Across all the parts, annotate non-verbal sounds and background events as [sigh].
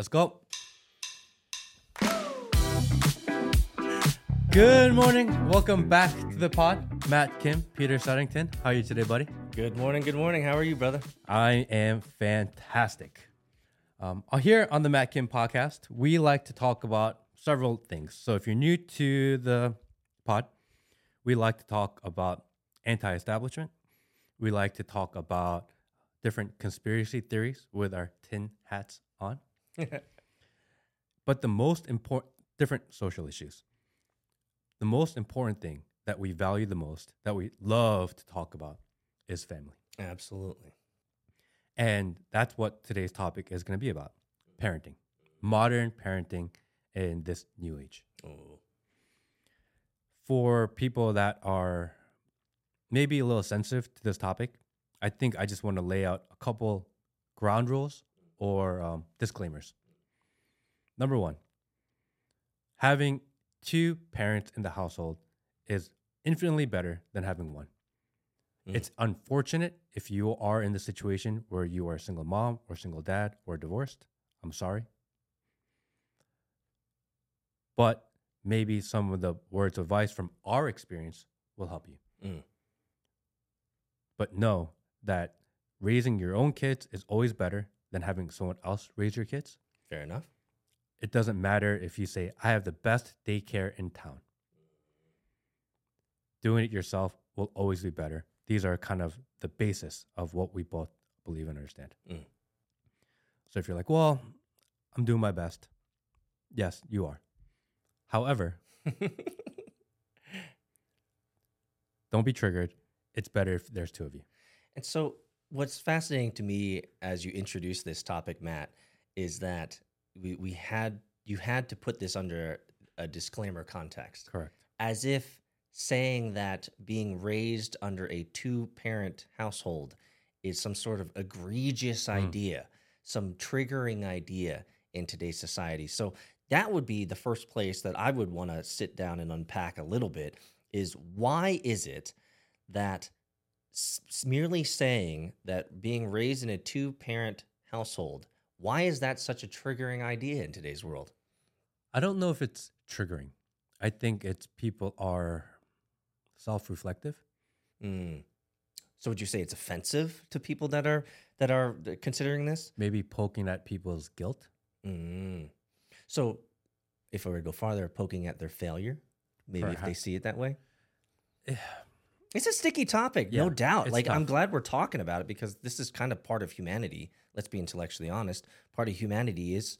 Let's go. Good morning. Welcome back to the pod. Matt Kim, Peter Suttington. How are you today, buddy? Good morning. Good morning. How are you, brother? I am fantastic. Um, here on the Matt Kim podcast, we like to talk about several things. So if you're new to the pod, we like to talk about anti establishment. We like to talk about different conspiracy theories with our tin hats on. [laughs] but the most important, different social issues. The most important thing that we value the most, that we love to talk about, is family. Absolutely. And that's what today's topic is going to be about parenting, modern parenting in this new age. Oh. For people that are maybe a little sensitive to this topic, I think I just want to lay out a couple ground rules or um, disclaimers. Number one, having two parents in the household is infinitely better than having one. Mm. It's unfortunate if you are in the situation where you are a single mom or single dad or divorced. I'm sorry. But maybe some of the words of advice from our experience will help you. Mm. But know that raising your own kids is always better than having someone else raise your kids. Fair enough. It doesn't matter if you say, I have the best daycare in town. Doing it yourself will always be better. These are kind of the basis of what we both believe and understand. Mm. So if you're like, well, I'm doing my best. Yes, you are. However, [laughs] don't be triggered. It's better if there's two of you. And so, what's fascinating to me as you introduce this topic, Matt, is that we, we had you had to put this under a disclaimer context, Correct. as if saying that being raised under a two-parent household is some sort of egregious hmm. idea, some triggering idea in today's society. So that would be the first place that I would want to sit down and unpack a little bit is why is it that s- merely saying that being raised in a two parent household, why is that such a triggering idea in today's world? I don't know if it's triggering. I think it's people are self reflective. Mm. So would you say it's offensive to people that are that are considering this? maybe poking at people's guilt. Mm. So if I were to go farther, poking at their failure, maybe if they see it that way. Yeah. It's a sticky topic, Yeah, no doubt. Like I'm glad we're talking about it because this is kind of part of humanity. Let's be intellectually honest. Part of humanity is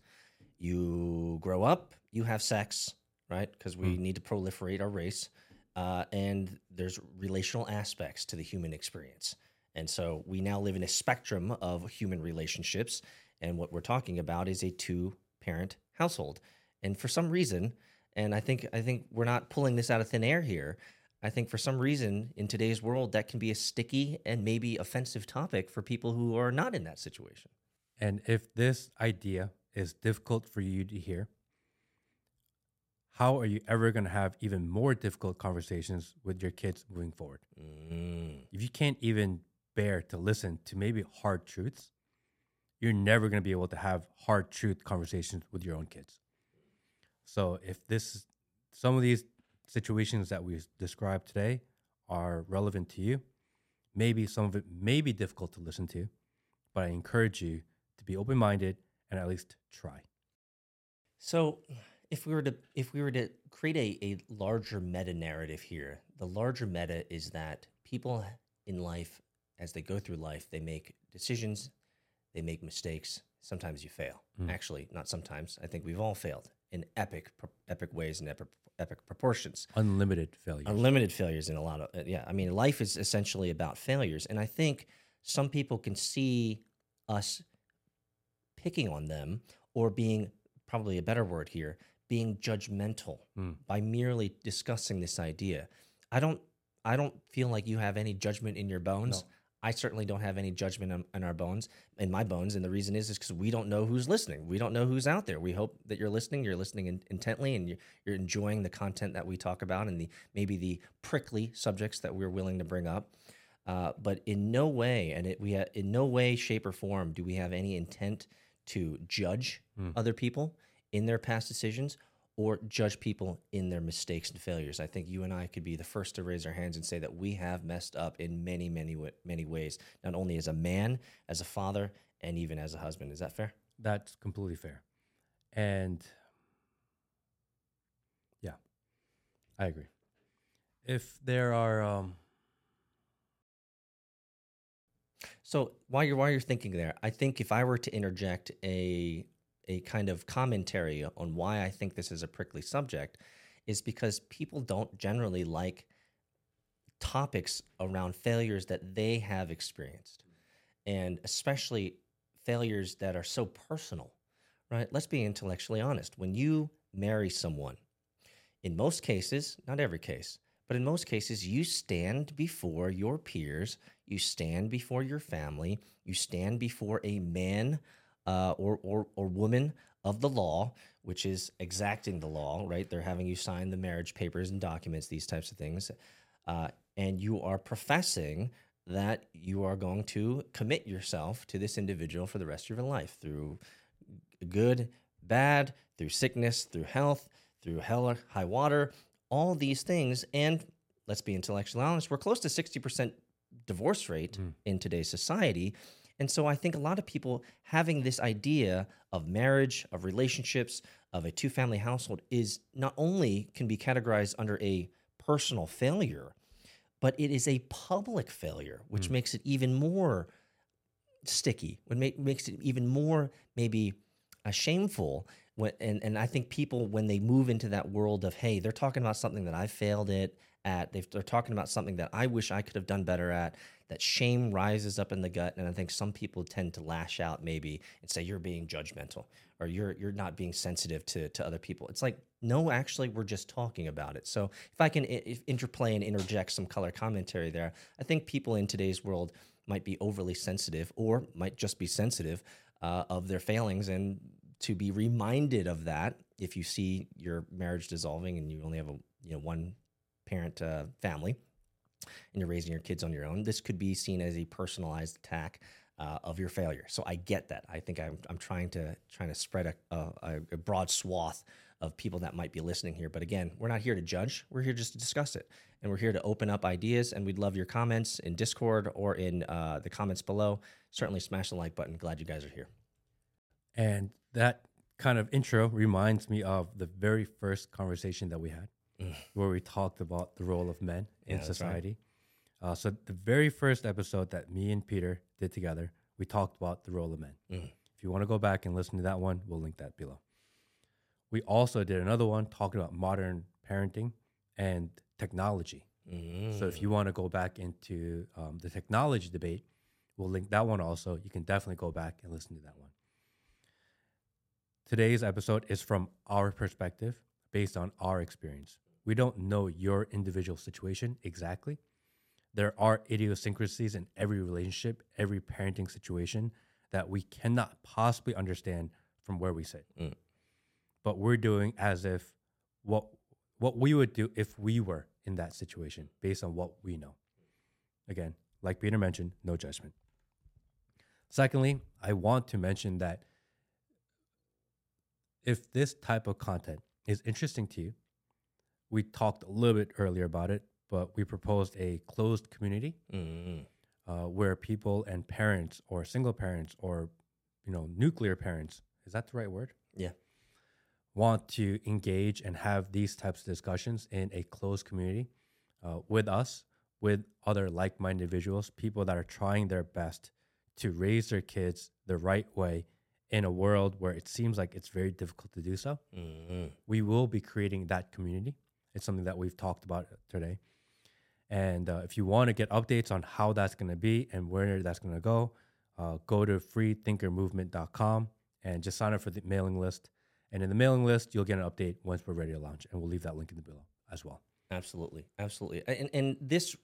you grow up, you have sex, right? Because we Hmm. need to proliferate our race, uh, and there's relational aspects to the human experience. And so we now live in a spectrum of human relationships, and what we're talking about is a two-parent household. And for some reason, and I think I think we're not pulling this out of thin air here. I think for some reason in today's world that can be a sticky and maybe offensive topic for people who are not in that situation. And if this idea is difficult for you to hear, how are you ever going to have even more difficult conversations with your kids moving forward? Mm. If you can't even bear to listen to maybe hard truths, you're never going to be able to have hard truth conversations with your own kids. So if this some of these situations that we described today are relevant to you, maybe some of it may be difficult to listen to, but I encourage you to be open-minded and at least try. So if we were to if we were to create a, a larger meta narrative here, the larger meta is that people in life, as they go through life, they make decisions, they make mistakes. Sometimes you fail. Mm. Actually, not sometimes. I think we've all failed in epic epic ways and epic epic proportions. Unlimited failures. unlimited failures in a lot of uh, yeah i mean life is essentially about failures and i think some people can see us picking on them or being probably a better word here being judgmental Hmm. by merely discussing this idea i don't i don't feel like you have any judgment in your bones No. I certainly don't have any judgment in, in our bones, in my bones, and the reason is is because we don't know who's listening. We don't know who's out there. We hope that you're listening. You're listening in, intently, and you're, you're enjoying the content that we talk about, and the maybe the prickly subjects that we're willing to bring up. Uh, but in no way, and it, we ha- in no way, shape, or form do we have any intent to judge Mm. other people in their past decisions or judge people in their mistakes and failures. I think you and I could be the first to raise our hands and say that we have messed up in many, many, many ways, not only as a man, as a father, and even as a husband. Is that fair? That's completely fair. And yeah, I agree. If there are, um, So while you're while you're thinking there, I think if I were to interject a a kind of commentary on why I think this is a prickly subject, is because people don't generally like topics around failures that they have experienced, and especially failures that are so personal. Right? Let's be intellectually honest. When you marry someone, in most cases, not every case, but in most cases, you stand before your peers, you stand before your family, you stand before a man uh, or, or, or woman of the law, which is exacting the law, right? They're having you sign the marriage papers and documents, these types of things. Uh, and you are professing that you are going to commit yourself to this individual for the rest of your life through good, bad, through sickness, through health, through hell or high water, all these things. And let's be intellectually honest, we're close to 60% divorce rate Mm. in today's society. And so I think a lot of people having this idea of marriage, of relationships, of a two family household is not only can be categorized under a personal failure, but it is a public failure, which Mm. makes it even more sticky, what make, makes it even more maybe uh, shameful. When, and, and I think people, when they move into that world of, hey, they're talking about something that I failed it at, they've, they're talking about something that I wish I could have done better at, that shame rises up in the gut. And I think some people tend to lash out maybe and say, you're being judgmental or you're, you're not being sensitive to, to other people. It's like, no, actually, we're just talking about it. So if I can i- interplay and interject some color commentary there, I think people in today's world might be overly sensitive or might just be sensitive uh, of their failings and to be reminded of that if you see your marriage dissolving and you only have a you know one parent uh, family and you're raising your kids on your own this could be seen as a personalized attack uh, of your failure. So i get that. I think i'm, I'm trying to trying to spread a, a, a broad swath of people that might be listening here. But again we're not here to judge. We're here just to discuss it. And we're here to open up ideas and we'd love your comments in discord or in uh, the comments below. Certainly smash the like button. Glad you guys are here. And that kind of intro reminds me of the very first conversation that we had, Mm. where we talked about the role of men Yeah, in right. society. Uh, so the very first episode that me and Peter did together, we talked about the role of men. Mm. If you want to go back and listen to that one, we'll link that below. We also did another one talking about modern parenting and technology. So if Mm. you want to go back into um, the technology debate, we'll link that one also. You can definitely go back and listen to that one. Today's episode is from our perspective based on our experience. We don't know your individual situation exactly. There are idiosyncrasies in every relationship, every parenting situation that we cannot possibly understand from where we sit. Mm. But we're doing as if what what we would do if we were in that situation based on what we know. Again, like Peter mentioned, no judgment. Secondly, I want to mention that if this type of content is interesting to you, we talked a little bit earlier about it, but we proposed a closed community Mm. uh, where people and parents or single parents or you know nuclear parents is that the right word Yeah. want to engage and have these types of discussions in a closed community uh, with us with other like-minded individuals people that are trying their best to raise their kids the right way in a world where it seems like it's very difficult to do so Mm. we will be creating that community. It's something that we've talked about today. And uh, if you want to get updates on how that's going to be and where that's going to go, uh, go to freethinkermovement.com and just sign up for the mailing list. And in the mailing list, you'll get an update once we're ready to launch. And we'll leave that link in the below as well. Absolutely, absolutely. And and this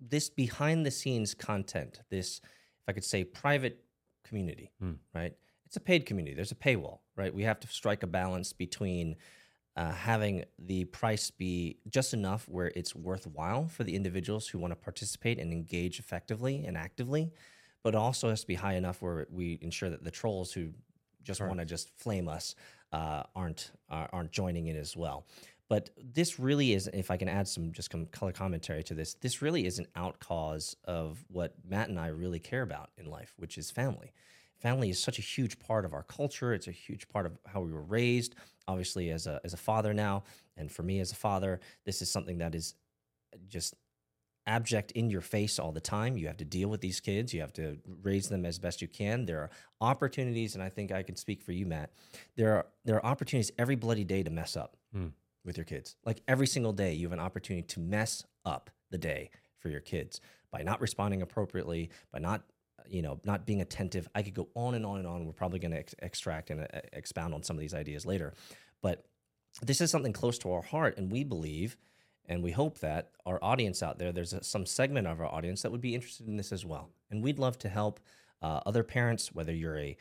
this behind the scenes content, this if I could say private community, Mm. right? It's a paid community. There's a paywall, right? We have to strike a balance between uh, having the price be just enough where it's worthwhile for the individuals who want to participate and engage effectively and actively, but also has to be high enough where we ensure that the trolls who just want to just flame us uh, aren't are, aren't joining in as well. But this really is, if I can add some just some color commentary to this, this really is an out cause of what Matt and I really care about in life, which is family. Family is such a huge part of our culture. It's a huge part of how we were raised. Obviously, as a as a father now, and for me as a father, this is something that is just abject in your face all the time. You have to deal with these kids. You have to raise them as best you can. There are opportunities, and I think I can speak for you, Matt. There are there are opportunities every bloody day to mess up Mm. with your kids. Like every single day, you have an opportunity to mess up the day for your kids by not responding appropriately, by not you know not being attentive. I could go on and on and on. We're probably going to ex- extract and uh, expound on some of these ideas later, but this is something close to our heart, and we believe and we hope that our audience out there, there's a, some segment of our audience that would be interested in this as well. And we'd love to help uh, other parents, whether you're a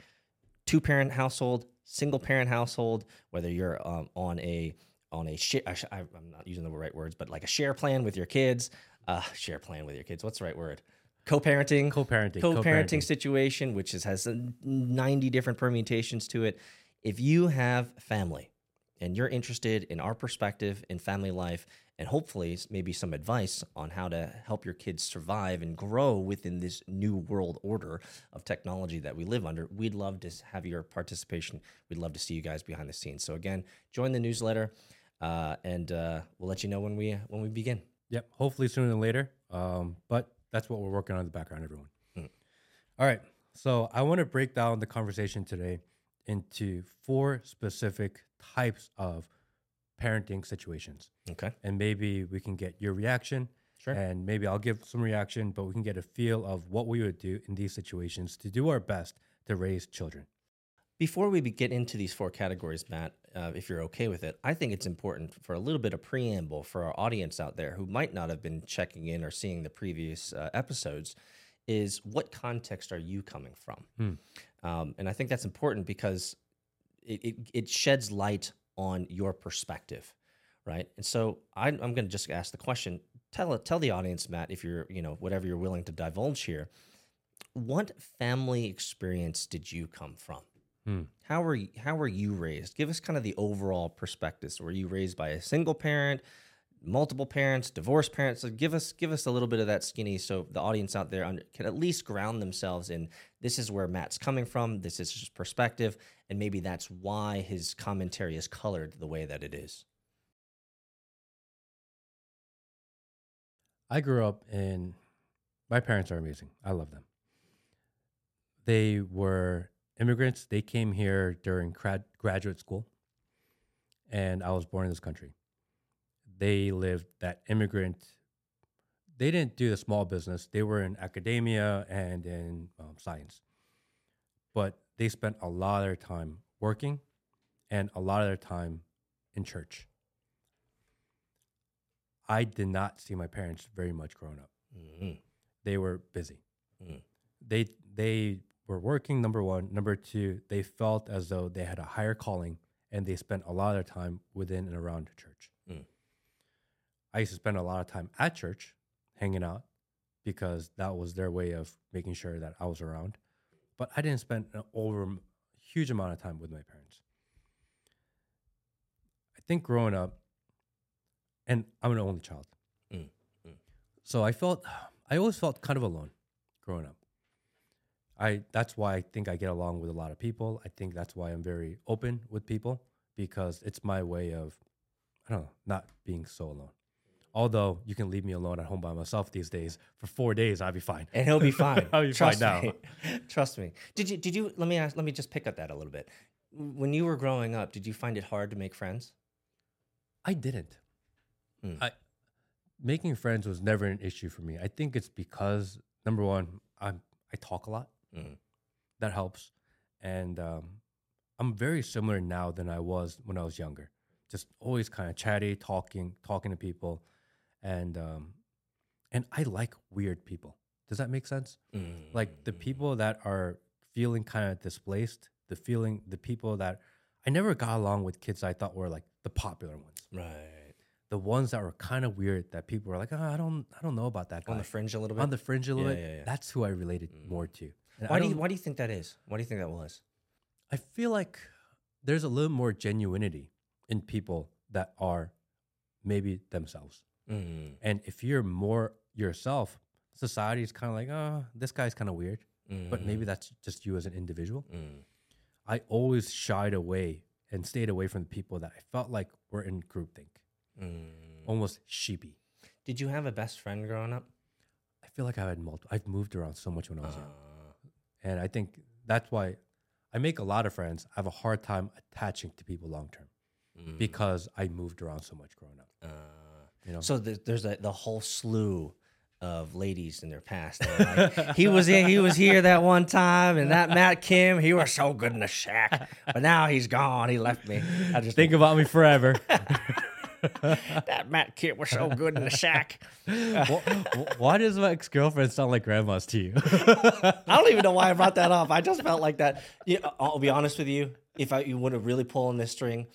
two parent household, single parent household, whether you're um, on a on a share, I'm not using the right words, but like a share plan with your kids, uh, share plan with your kids. What's the right word? Co-parenting, Co-parenting, co-parenting co-parenting. situation, which is, has uh, 90 different permutations to it. If you have family and you're interested in our perspective in family life and hopefully maybe some advice on how to help your kids survive and grow within this new world order of technology that we live under, we'd love to have your participation. We'd love to see you guys behind the scenes. So again, join the newsletter, uh, and uh, we'll let you know when we when we begin. Yep. Hopefully sooner than later. Um, but that's what we're working on in the background, everyone. Mm. All right. So I want to break down the conversation today into four specific types of parenting situations. Okay. And maybe we can get your reaction. Sure. And maybe I'll give some reaction, but we can get a feel of what we would do in these situations to do our best to raise children. Before we get into these four categories, Matt, uh, if you're okay with it, I think it's important for a little bit of preamble for our audience out there who might not have been checking in or seeing the previous uh, episodes. Is what context are you coming from? Hmm. Um, and I think that's important because it, it, it sheds light on your perspective, right? And so I, I'm going to just ask the question: tell tell the audience, Matt, if you're you know whatever you're willing to divulge here, what family experience did you come from? Hmm. How were you, how were you raised? Give us kind of the overall perspective. So were you raised by a single parent, multiple parents, divorced parents? So give us give us a little bit of that skinny, so the audience out there can at least ground themselves in this is where Matt's coming from. This is his perspective, and maybe that's why his commentary is colored the way that it is. I grew up in, my parents are amazing. I love them. They were immigrants. They came here during grad, graduate school, and I was born in this country. They lived that immigrant, they didn't do the small business. They were in academia and in um, science. But they spent a lot of their time working and a lot of their time in church. I did not see my parents very much growing up. Mhm. They were busy. Mm. They they were working. Number one. Number two. They felt as though they had a higher calling, and they spent a lot of their time within and around the church. Mm. I used to spend a lot of time at church, hanging out, because that was their way of making sure that I was around. But I didn't spend an over huge amount of time with my parents. I think growing up, and I'm an only child. Mm, mm. So I felt, [sighs] I always felt kind of alone growing up. I that's why I think I get along with a lot of people. I think that's why I'm very open with people because it's my way of, I don't know, not being so alone. Although you can leave me alone at home by myself these days for four days, I'll be fine. and he'll be [laughs] fine. I'll be Trust fine now. me. [laughs] Trust me. Did you? Did you? Let me ask. Let me just pick up that a little bit. When you were growing up, did you find it hard to make friends? I didn't. Hmm. I making friends was never an issue for me. I think it's because number one, I'm I talk a lot. Mhm. That helps, and um, I'm very similar now than I was when I was younger. Just always kind of chatty, talking, talking to people, and um, and I like weird people. Does that make sense? Like the Mm. people that are feeling kind of displaced, the feeling, the people that I never got along with kids I thought were like the popular ones right the ones that were kind of weird that people were like, oh, I don't, I don't know about that guy. on the fringe a little bit. On the fringe a little Yeah, bit. yeah, yeah. That's who I related Mm. more to. And why do you? Why do you think that is? Why do you think that was? I feel like there's a little more genuinity in people that are maybe themselves. Mm, And if you're more yourself, society is kind of like, oh, this guy's kind of weird. But maybe that's just you as an individual. mm, I always shied away and stayed away from the people that I felt like were in groupthink, mm. almost sheepy. Did you have a best friend growing up? I feel like I had multiple. I've moved around so much when I was young, Uh, and I think that's why I make a lot of friends. I have a hard time attaching to people long term mm, because I moved around so much growing up. uh, You know, So there's, there's a, the whole slew of ladies in their past. like, [laughs] he was in, he was here that one time, and that Matt Kim, he was so good in the shack, but now he's gone. He left me. I just think about me forever. [laughs] [laughs] that Matt Kim was so good in the shack. Wh- wh- why does my ex girlfriend sound like grandma's to you? [laughs] I don't even know why I brought that up. I just felt like that. You know, I'll be honest with you. If I you would have really pulled on this string,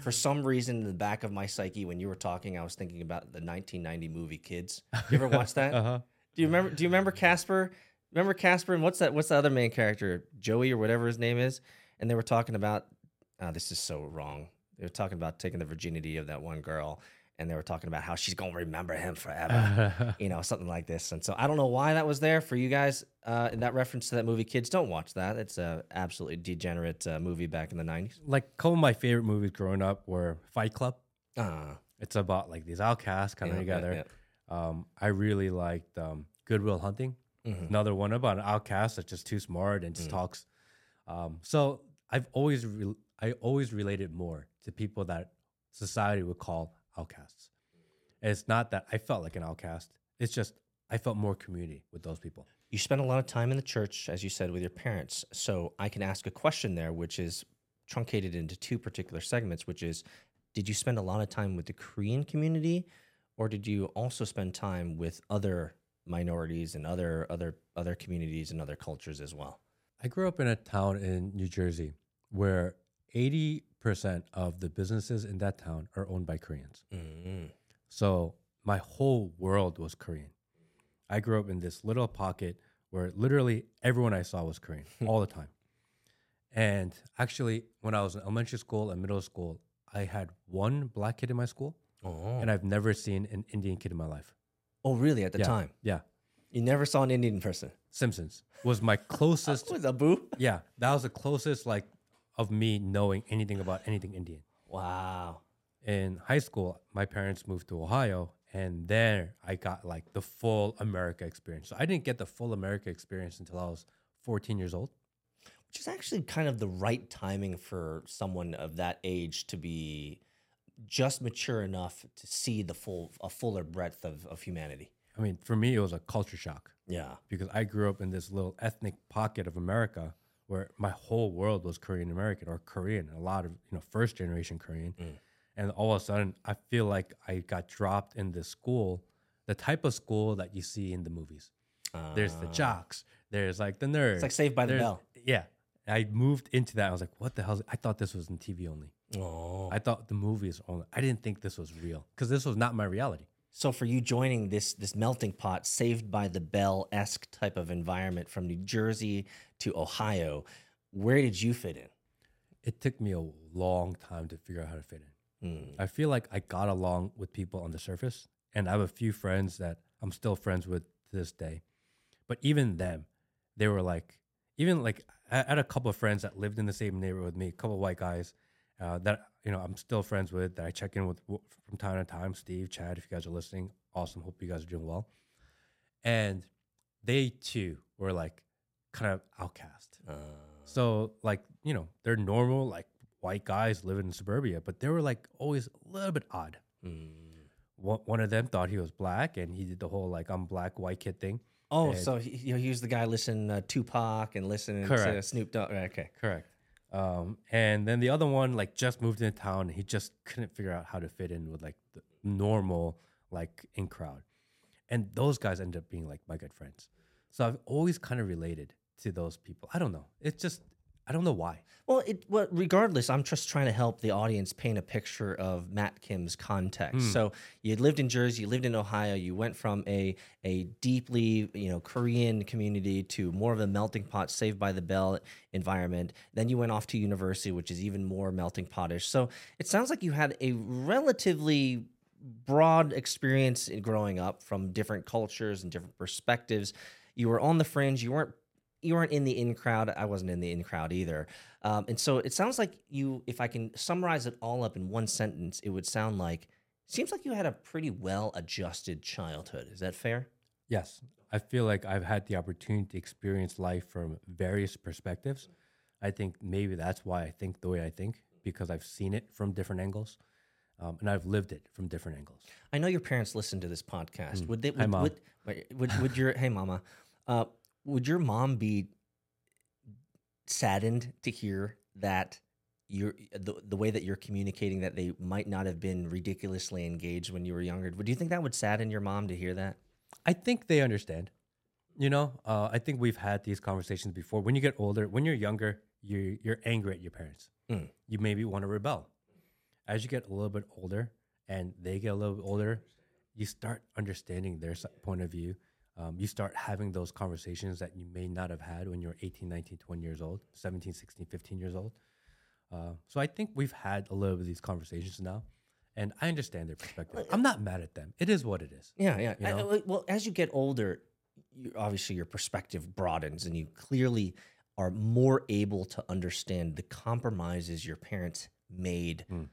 for some reason in the back of my psyche, when you were talking, I was thinking about the 1990 movie Kids. You ever watch that? [laughs] uh-huh. Do you remember? Do you remember Casper? Remember Casper and what's that? What's the other main character? Joey or whatever his name is. And they were talking about. Oh, this is so wrong. They were talking about taking the virginity of that one girl, and they were talking about how she's gonna remember him forever. [laughs] you know, something like this. And so I don't know why that was there for you guys. Uh, in that reference to that movie, kids don't watch that. It's a absolutely degenerate uh, movie back in the nineties. like a couple of my favorite movies growing up were Fight Club. Ah, It's about like these outcasts coming yeah, yeah, together. yeah. Um, I really liked um, Good Will Hunting. Mhm. Another one about an outcast that's just too smart and just Mm. talks. Um, so I've always re- I always related more to people that society would call outcasts. And it's not that I felt like an outcast. It's just I felt more community with those people. You spent a lot of time in the church, as you said, with your parents. So I can ask a question there, which is truncated into two particular segments, which is did you spend a lot of time with the Korean community, or did you also spend time with other minorities and other other other communities and other cultures as well? I grew up in a town in New Jersey where 80% of the businesses in that town are owned by Koreans. Mm. So my whole world was Korean. I grew up in this little pocket where literally everyone I saw was Korean [laughs] all the time. And actually, when I was in elementary school and middle school, I had one black kid in my school, Oh. and I've never seen an Indian kid in my life. oh, really? At the Yeah. time, Yeah. you never saw an Indian person. Simpsons was my [laughs] closest. Was Apu? yeah, that was the closest like of me knowing anything about anything Indian. Wow. in high school, my parents moved to Ohio, and there I got like the full America experience. So I didn't get the full America experience until I was 14 years old. which is actually kind of the right timing for someone of that age to be just mature enough to see the full a fuller breadth of, of humanity. I mean, for me, it was a culture shock Yeah. because I grew up in this little ethnic pocket of America where my whole world was Korean American or Korean, a lot of you know first generation Korean, Mm. and all of a sudden I feel like I got dropped in this school, the type of school that you see in the movies. There's the Uh, jocks. There's like the nerds. It's like Saved by the Bell. Yeah. I moved into that. I was like, what the hell? I thought this was in TV only. Oh. I thought the movies only. I didn't think this was real because this was not my reality. So for you joining this this melting pot, Saved by the Bell esque type of environment from New Jersey to Ohio, where did you fit in? It took me a long time to figure out how to fit in. Hmm. I feel like I got along with people on the surface, and I have a few friends that I'm still friends with to this day. But even them, they were like, even like I had a couple of friends that lived in the same neighborhood with me, a couple of white guys uh, that you know I'm still friends with that I check in with from time to time. Steve, Chad, if you guys are listening, awesome. Hope you guys are doing well. And they too were like kind of outcast. Uh, So like you know they're normal like white guys living in suburbia, but they were like always a little bit odd. hmm. One, one of them thought he was black, and he did the whole like I'm black white kid thing. Oh, And- so he, you know, he was the guy listening to Tupac and listening to Snoop Dogg. Right, Okay. Correct. Um, and then the other one like just moved into town, he just couldn't figure out how to fit in with like the normal like in crowd. And those guys ended up being like my good friends. So I've always kind of related to those people. I don't know. It's just I don't know why. Well, it well, regardless, I'm just trying to help the audience paint a picture of Matt Kim's context. Hmm. So you lived in Jersey, you lived in Ohio, you went from a a deeply you know Korean community to more of a melting pot, Saved by the Bell environment. Then you went off to university, which is even more melting potish. So it sounds like you had a relatively broad experience in growing up from different cultures and different perspectives. You were on the fringe. You weren't you weren't in the in crowd. I wasn't in the in crowd either. Um, and so it sounds like you, if I can summarize it all up in one sentence, it would sound like seems like you had a pretty well adjusted childhood. Is that fair? Yes, I feel like I've had the opportunity to experience life from various perspectives. I think maybe that's why I think the way I think because I've seen it from different angles, um, and I've lived it from different angles. I know your parents listen to this podcast. Would they? Would, Hi, Mom. Would, would, would your hey mama? Uh, would your mom be saddened to hear that you're the, the way that you're communicating that they might not have been ridiculously engaged when you were younger? Would you think that would sadden your mom to hear that? I think they understand. You know, uh, I think we've had these conversations before. When you get older, when you're younger, you're you're angry at your parents. Mm. You maybe want to rebel. As you get a little bit older, and they get a little bit older, you start understanding their point of view. Um, you start having those conversations that you may not have had when you're 18, 19, 20 years old, 17, 16, 15 years old. Uh, so I think we've had a little bit of these conversations now, and I understand their perspective. I'm not mad at them. It is what it is. Yeah, yeah. You know? I- well, as you get older, you, obviously your perspective broadens, and you clearly are more able to understand the compromises your parents made. Mm.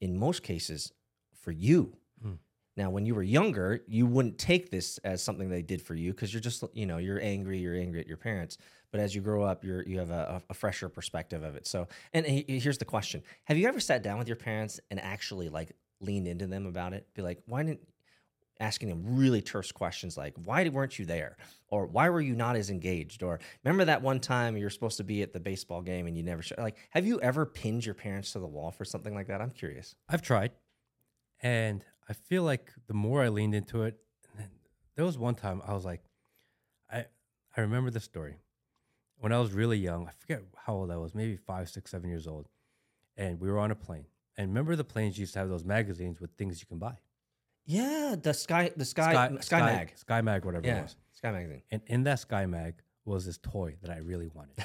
In most cases, for you. Now, when you were younger, you wouldn't take this as something they did for you because you're just, you know, you're angry. You're angry at your parents. But as you grow up, you're you have a, a fresher perspective of it. So, and here's the question: Have you ever sat down with your parents and actually like leaned into them about it? Be like, why didn't asking them really terse questions like why weren't you there or why were you not as engaged or remember that one time you were supposed to be at the baseball game and you never showed like have you ever pinned your parents to the wall for something like that i'm curious I've tried, and I feel like the more I leaned into it, there was one time I was like, I I remember the story when I was really young. I forget how old I was, maybe five, six, seven years old, and we were on a plane. And remember the planes used to have those magazines with things you can buy, yeah the sky the sky sky, mag Sky Mag, whatever it was. sky magazine And in that Sky Mag was this toy that I really wanted.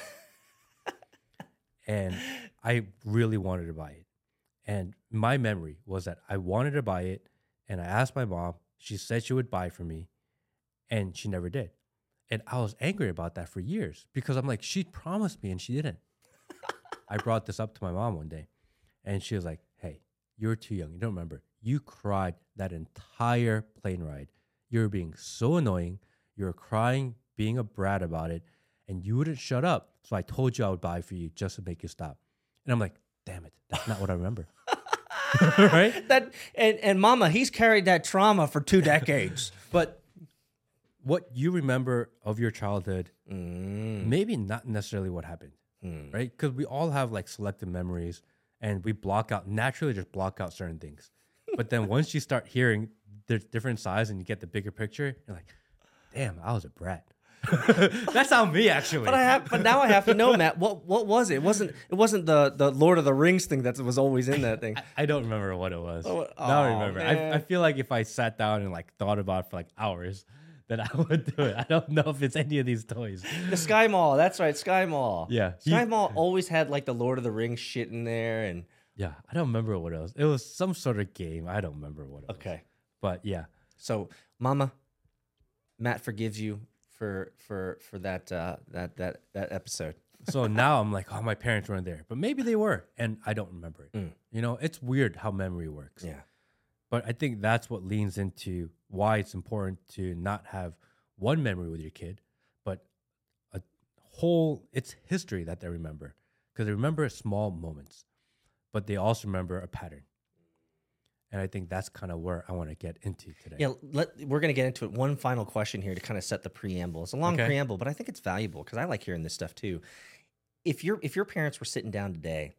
[laughs] and I really wanted to buy it. And my memory was that I wanted to buy it and I asked my mom, she said she would buy for me and she never did. And I was angry about that for years because I'm like, she promised me and she didn't. I brought this up to my mom one day and she was like, hey, you're too young. You don't remember. You cried that entire plane ride. You were being so annoying. You were crying, being a brat about it, and you wouldn't shut up. So I told you I would buy for you just to make you stop. And I'm like, damn it, that's not what I remember. [laughs] right? that and, and mama he's carried that trauma for two decades [laughs] But what you remember of your childhood, mm. maybe not necessarily what happened, Mm. right? Because we all have like selective memories and we block out, naturally just block out certain things. But then once you start hearing there's different sides and you get the bigger picture, you're like, damn, I was a brat. [laughs] That's on me actually. But I have, but now I have to know, Matt. What what was it? It wasn't it wasn't the the Lord of the Rings thing that was always in that thing. I don't remember what it was. Oh, now I aw, remember. I, I feel like if I sat down and like thought about it for like hours, then I [laughs] would do it. I don't know if it's any of these toys. The Sky Mall. That's right, Sky Mall. Yeah. Sky He- Mall always had like the Lord of the Rings shit in there, and Yeah, I don't remember what it was. It was some sort of game. I don't remember what it was. okay. But yeah, So, Mama, Matt forgives you for for for that uh, that that that episode. [laughs] so now I'm like, oh, my parents weren't there, but maybe they were, and I don't remember it. Mm. You know, it's weird how memory works. Yeah. But I think that's what leans into why it's important to not have one memory with your kid, but a whole it's history that they remember because they remember small moments, but they also remember a pattern. And I think that's kind of where I want to get into today. Yeah, let, we're going to get into it. One final question here to kind of set the preamble. It's a long Okay. preamble, but I think it's valuable because I like hearing this stuff too. If your if your parents were sitting down today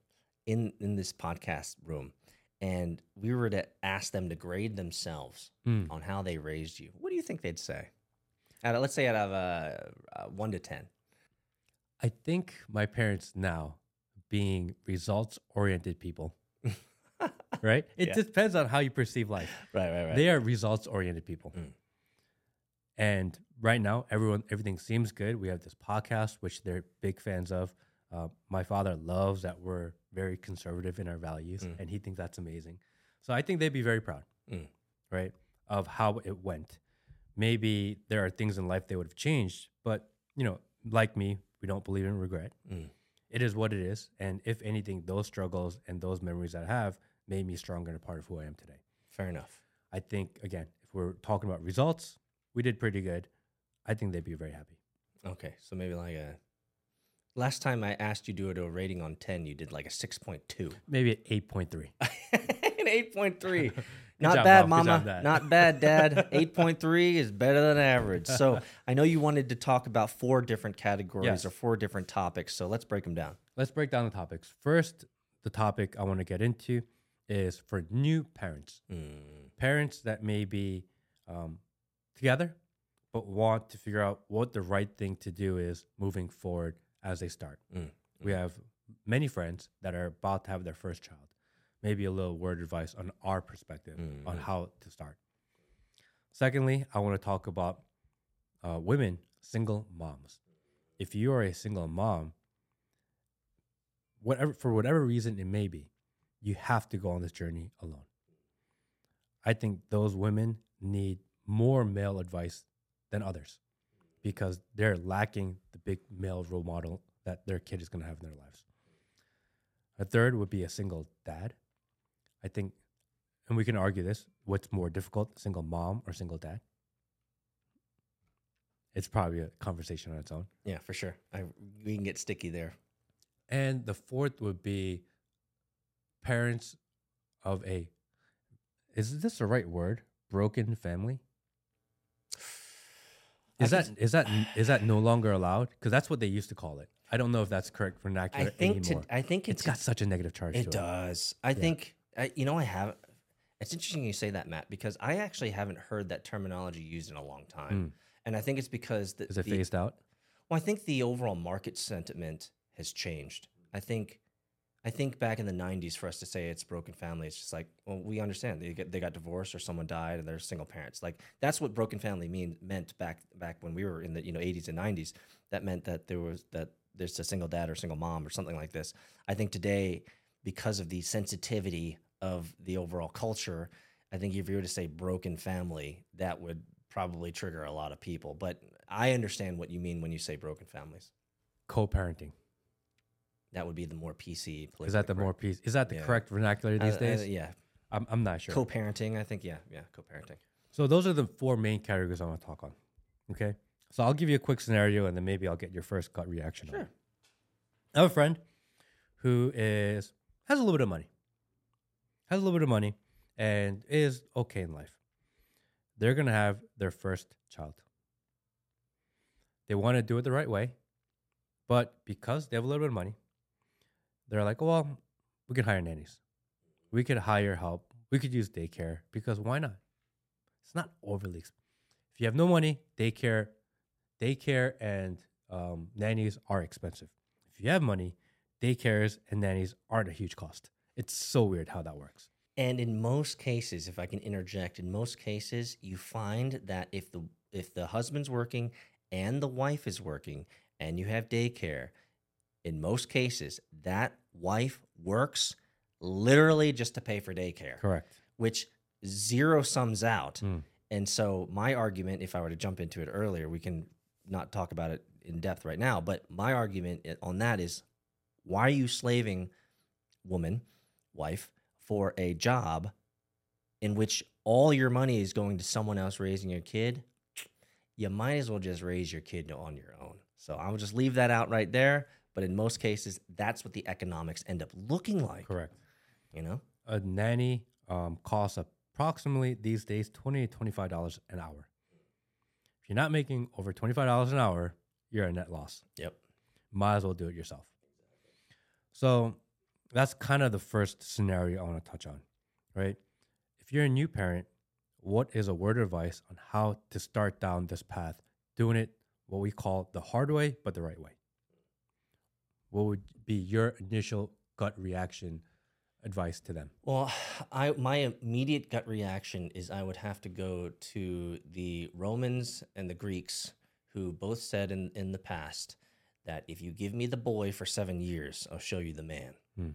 in in this podcast room and we were to ask them to grade themselves Mm. on how they raised you, what do you think they'd say? Out of, let's say out of uh, uh, one to ten. I think my parents now, being results oriented people, [laughs] [laughs] right? It Yeah. depends on how you perceive life. Right, right, right. They are results oriented people. Mm. And right now, everyone, everything seems good. We have this podcast, which they're big fans of. Uh, my father loves that we're very conservative in our values, Mm. and he thinks that's amazing. So I think they'd be very proud, Mm. right, of how it went. Maybe there are things in life they would have changed, but you know, like me, we don't believe in regret. Mm. It is what it is, and if anything, those struggles and those memories that I have made me stronger and a part of who I am today. Fair enough. I think again, if we're talking about results, we did pretty good. I think they'd be very happy. Okay, so maybe like a. Last time I asked you to do a rating on ten, you did like a six point two. Maybe an eight point three. [laughs] An eight point three. [laughs] Not job, bad, Mom. Mama. job, Not bad, Dad. [laughs] Eight point three is better than average. So I know you wanted to talk about four different categories Yes. or four different topics. So let's break them down. Let's break down the topics. First, the topic I want to get into is for new parents, Mm, parents that may be um, together but want to figure out what the right thing to do is moving forward as they start. Mm, We have many friends that are about to have their first child. Maybe a little word of advice on our perspective on Mhm. how to start. Secondly, I want to talk about uh, women, single moms. If you are a single mom, whatever for whatever reason it may be, you have to go on this journey alone. I think those women need more male advice than others because they're lacking the big male role model that their kid is going to have in their lives. A third would be a single dad. I think, and we can argue this what's more difficult, single mom or single dad? It's probably a conversation on its own. yeah, for sure. I, we can get sticky there. And the fourth would be parents of a, is this the right word? Broken family? Is that is that is that no longer allowed? Because that's what they used to call it. I don't know if that's correct I vernacular think to, anymore. I think it's it's got such a negative charge It to it. does. I think I, you know I have. It's interesting you say that, Matt, because I actually haven't heard that terminology used in a long time, hmm. and I think it's because the, Is it the- phased out? well, I think the overall market sentiment has changed. I think, I think back in the '90s, for us to say it's broken family, it's just like, well, we understand they get they got divorced or someone died and they're single parents. Like that's what broken family mean meant back back when we were in the you know '80s and '90s. That meant that there was that there's a single dad or single mom or something like this. I think today, because of the sensitivity of the overall culture, I think if you were to say broken family, that would probably trigger a lot of people. But I understand what you mean when you say broken families. Co-parenting. That would be the more PC. Is that the more PC? Is that the Yeah. correct vernacular these days? Yeah, I'm, I'm not sure. co-parenting. I think yeah, yeah, co-parenting. So those are the four main categories I want to talk on. Okay. So I'll give you a quick scenario and then maybe I'll get your first gut reaction. on. Sure. I have a friend who is has a little bit of money. Has a little bit of money and is okay in life. They're gonna have their first child. They want to do it the right way, but because they have a little bit of money, they're like, well, we could hire nannies. We could hire help. We could use daycare because why not? It's not overly expensive. If you have no money, daycare, daycare and um, nannies are expensive. If you have money, daycares and nannies aren't a huge cost. It's so weird how that works. And in most cases, if I can interject, in most cases, you find that if the if the husband's working and the wife is working and you have daycare, in most cases, that wife works literally just to pay for daycare, Correct. which zero sums out. Mm. And so my argument, if I were to jump into it earlier, we can not talk about it in depth right now, but my argument on that is why are you slaving woman, wife, for a job in which all your money is going to someone else raising your kid? You might as well just raise your kid on your own. So I will just leave that out right there. But in most cases, that's what the economics end up looking like. Correct. You know? A nanny um, costs approximately these days twenty to twenty five dollars an hour. If you're not making over twenty five dollars an hour, you're a net loss. Yep. Might as well do it yourself. So that's kind of the first scenario I want to touch on, right? If you're a new parent, what is a word of advice on how to start down this path, doing it what we call the hard way, but the right way? What would be your initial gut reaction advice to them? Well, I my immediate gut reaction is I would have to go to the Romans and the Greeks, who both said in, in the past that if you give me the boy for seven years, I'll show you the man. Hmm.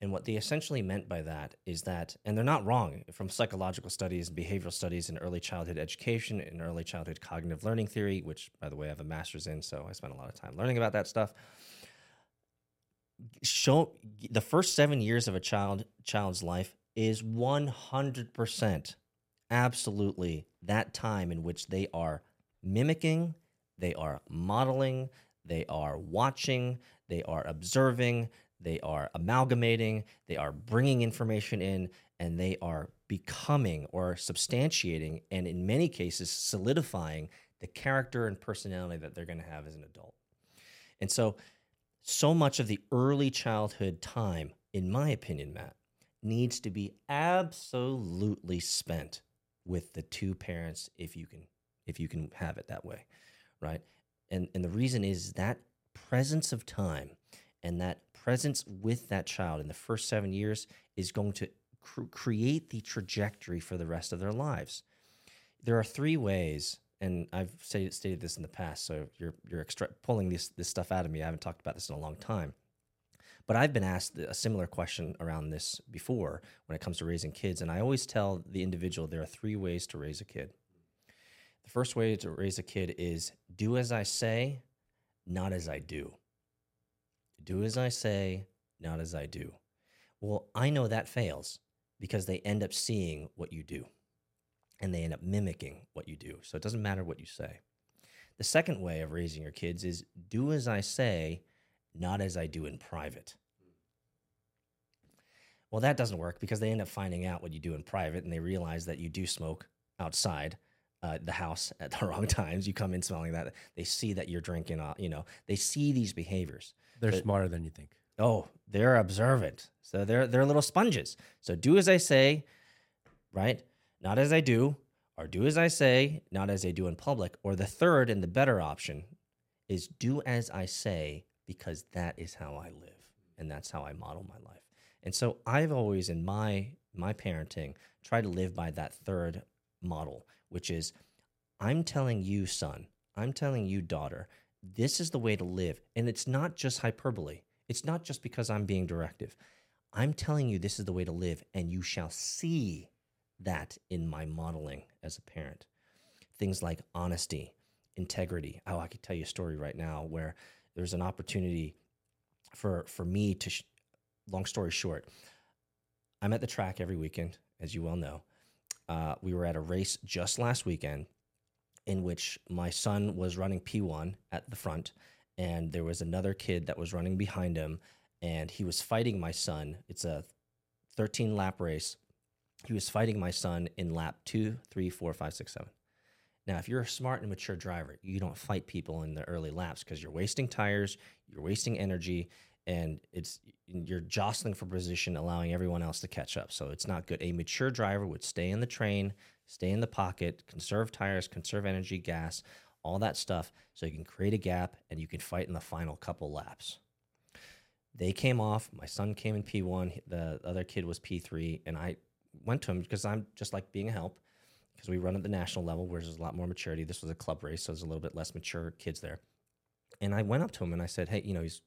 And what they essentially meant by that is that, and they're not wrong from psychological studies and behavioral studies and early childhood education and early childhood cognitive learning theory, which, by the way, I have a master's in, so I spent a lot of time learning about that stuff. Show the first seven years of a child child's life is 100% absolutely that time in which they are mimicking, they are modeling, they are watching, they are observing, they are amalgamating, they are bringing information in, and they are becoming or substantiating, and in many cases, solidifying the character and personality that they're going to have as an adult. And so, so much of the early childhood time, in my opinion, Matt, needs to be absolutely spent with the two parents if you can if you can have it that way right and and the reason is that presence of time and that presence with that child in the first seven years is going to cr- create the trajectory for the rest of their lives. There are three ways, and I've stated, stated this in the past, so you're you're extra- pulling this this stuff out of me. I haven't talked about this in a long time. But I've been asked a similar question around this before when it comes to raising kids. And I always tell the individual there are three ways to raise a kid. The first way to raise a kid is do as I say, not as I do. Do as I say, not as I do. Well, I know that fails because they end up seeing what you do and they end up mimicking what you do. So it doesn't matter what you say. The second way of raising your kids is do as I say, not as I do in private. Well, that doesn't work because they end up finding out what you do in private and they realize that you do smoke outside uh, the house at the [laughs] wrong times. You come in smelling that. They see that you're drinking, uh, you know, they see these behaviors. They're But- smarter than you think. Oh, they're observant. So they're they're little sponges. So do as I say, right? Not as I do, or do as I say, not as I do in public. Or the third and the better option is do as I say because that is how I live and that's how I model my life. And so I've always in my my parenting tried to live by that third model, which is I'm telling you, son, I'm telling you, daughter, this is the way to live. And it's not just hyperbole. It's not just because I'm being directive. I'm telling you this is the way to live, and you shall see that in my modeling as a parent. Things like honesty, integrity. Oh, I could tell you a story right now where there's an opportunity for for me to. Sh- long story short, I'm at the track every weekend, as you well know. Uh, we were at a race just last weekend in which my son was running P1 at the front, and there was another kid that was running behind him, and he was fighting my son. It's a 13 lap race. He was fighting my son in lap two, three, four, five, six, seven. Now, if you're a smart and mature driver, you don't fight people in the early laps because you're wasting tires, you're wasting energy, and it's you're jostling for position, allowing everyone else to catch up. So it's not good. A mature driver would stay in the train, stay in the pocket, conserve tires, conserve energy, gas, all that stuff, so you can create a gap and you can fight in the final couple laps. They came off. My son came in P1. The other kid was P3, and I went to him because I'm just like being a help because we run at the national level where there's a lot more maturity. This was a club race, so there's a little bit less mature kids there. And I went up to him and I said, Hey, you know, he's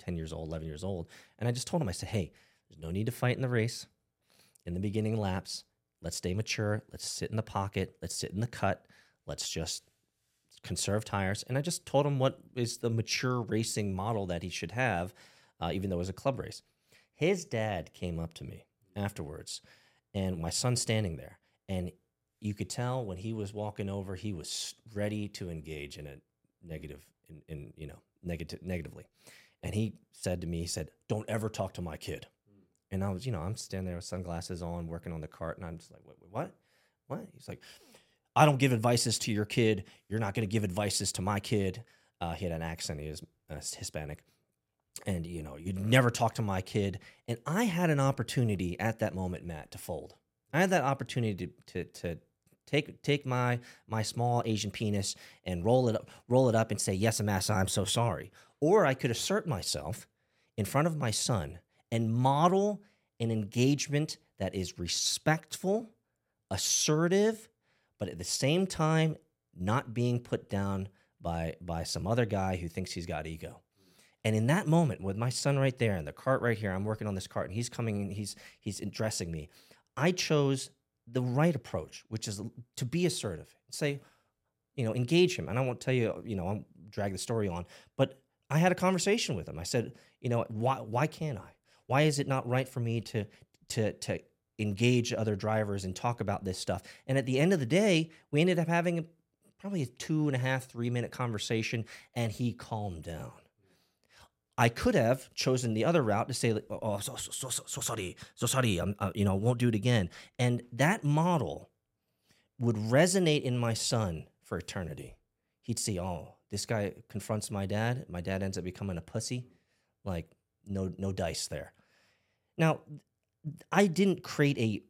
10 years old, 11 years old. And I just told him, I said, Hey, there's no need to fight in the race in the beginning laps. Let's stay mature. Let's sit in the pocket. Let's sit in the cut. Let's just conserve tires. And I just told him what is the mature racing model that he should have, uh, even though it was a club race. His dad came up to me afterwards, and my son's standing there. And you could tell when he was walking over, he was ready to engage in a negative, in, in you know, negative, negatively. And he said to me, he said, "Don't ever talk to my kid." And I was, you know, I'm standing there with sunglasses on, working on the kart, and I'm just like, "What? What? What?" He's like, "I don't give advices to your kid. You're not going to give advices to my kid." Uh, he had an accent. He was uh, Hispanic, and you know, you'd never talk to my kid. And I had an opportunity at that moment, Matt, to fold. I had that opportunity to to, to take take my my small Asian penis and roll it up, roll it up, and say, "Yes, Amasa, I'm so sorry." Or I could assert myself in front of my son and model an engagement that is respectful, assertive, but at the same time not being put down by by some other guy who thinks he's got ego. And in that moment, with my son right there and the kart right here, I'm working on this kart, and he's coming, and he's he's addressing me. I chose the right approach, which is to be assertive, say, you know, engage him. And I won't tell you, you know, I'll drag the story on, but I had a conversation with him. I said, you know, why why can't I? Why is it not right for me to to to engage other drivers and talk about this stuff? And at the end of the day, we ended up having probably a two and a half, three minute conversation, and he calmed down. I could have chosen the other route to say, like, "Oh, so, so, so, so sorry, so sorry, I'm, uh, you know, won't do it again." And that model would resonate in my son for eternity. He'd see, "Oh, this guy confronts my dad. My dad ends up becoming a pussy. Like, no, no dice there." Now, I didn't create a,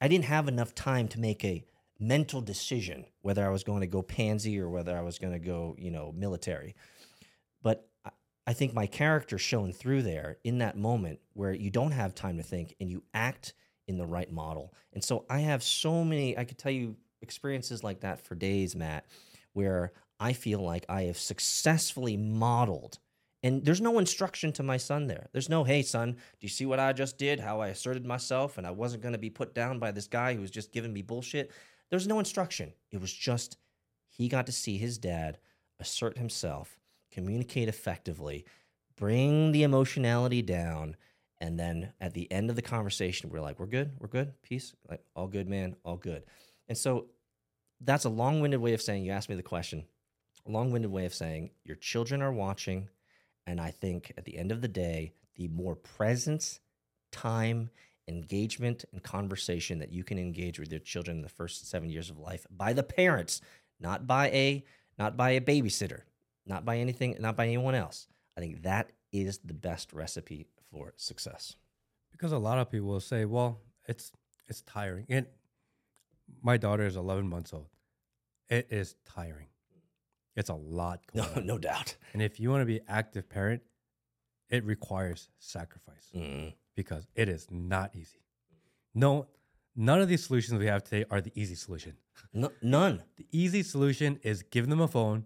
I didn't have enough time to make a mental decision whether I was going to go pansy or whether I was going to go, you know, military. But I think my character shown through there in that moment where you don't have time to think and you act in the right model. And so I have so many, I could tell you experiences like that for days, Matt, where I feel like I have successfully modeled. And there's no instruction to my son there. There's no, hey, son, do you see what I just did? How I asserted myself and I wasn't going to be put down by this guy who was just giving me bullshit. There's no instruction. It was just he got to see his dad assert himself communicate effectively, bring the emotionality down, and then at the end of the conversation, we're like, we're good, we're good, peace, like all good, man, all good. And so that's a long winded way of saying, you asked me the question, a long winded way of saying, your children are watching. And I think at the end of the day, the more presence, time, engagement, and conversation that you can engage with your children in the first seven years of life by the parents, not by a not by a babysitter, not by anything, not by anyone else. I think that is the best recipe for success. Because a lot of people will say, "Well, it's it's tiring." And my daughter is 11 months old. It is tiring. It's a lot [laughs] No, no doubt. And if you want to be active parent, it requires sacrifice Mm. because it is not easy. No, none of these solutions we have today are the easy solution. No, none. The easy solution is give them a phone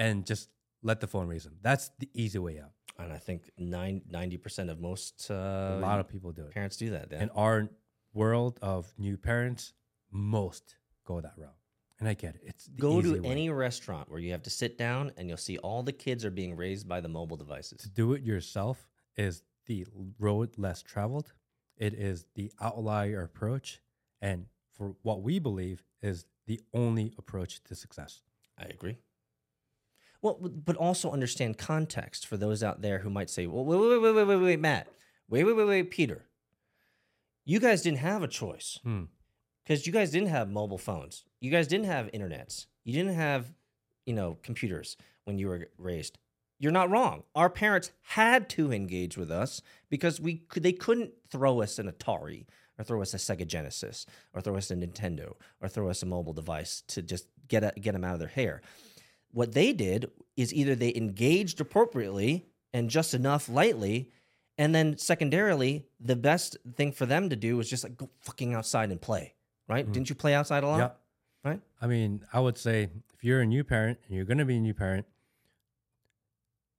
and just let the phone raise them. That's the easy way out. And I think nine, 90% of most uh, a lot of people do it. parents do that. Yeah. In our world of new parents, most go that route. And I get it. It's the Go to way. any restaurant where you have to sit down and you'll see all the kids are being raised by the mobile devices. to do it yourself is the road less traveled. It is the outlier approach, and for what we believe is the only approach to success. I agree. Well, but also understand context for those out there who might say, well, wait, wait, wait, wait, wait, wait, Matt. Wait, wait, wait, wait, Peter. You guys didn't have a choice Hmm. because you guys didn't have mobile phones. You guys didn't have internets. You didn't have, you know, computers when you were raised. You're not wrong. Our parents had to engage with us because we could, they couldn't throw us an Atari or throw us a Sega Genesis or throw us a Nintendo or throw us a mobile device to just get a, get them out of their hair. What they did is either they engaged appropriately and just enough lightly, and then secondarily, the best thing for them to do was just like go fucking outside and play. Right? Mhm. Didn't you play outside a lot? Yeah. Right? I mean, I would say if you're a new parent and you're going to be a new parent,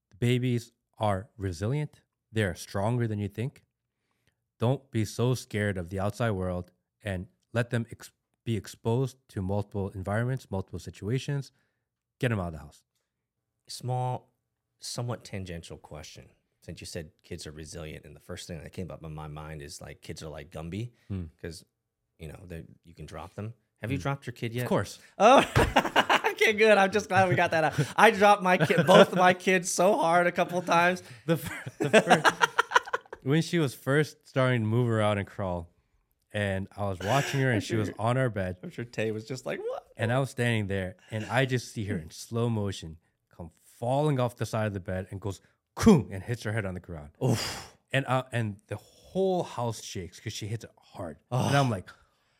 the babies are resilient. They are stronger than you think. Don't be so scared of the outside world and let them ex- be exposed to multiple environments, multiple situations. Get them out of the house. Small, somewhat tangential question. Since you said kids are resilient, and the first thing that came up in my mind is like kids are like Gumby Hmm. because you know they you can drop them. Have you dropped your kid yet? Of course. Oh, [laughs] okay, good. I'm just glad we got that out. I dropped my kid, both of my kids, so hard a couple of times. The, fir- the first, [laughs] when she was first starting to move around and crawl, and I was watching her, and she was [laughs] on our bed, I'm sure Tay was just like, "What?" and I was standing there, and I just see her in slow motion come falling off the side of the bed and goes, "Koom," and hits her head on the ground, Oof. and uh, and the whole house shakes because she hits it hard, and I'm like,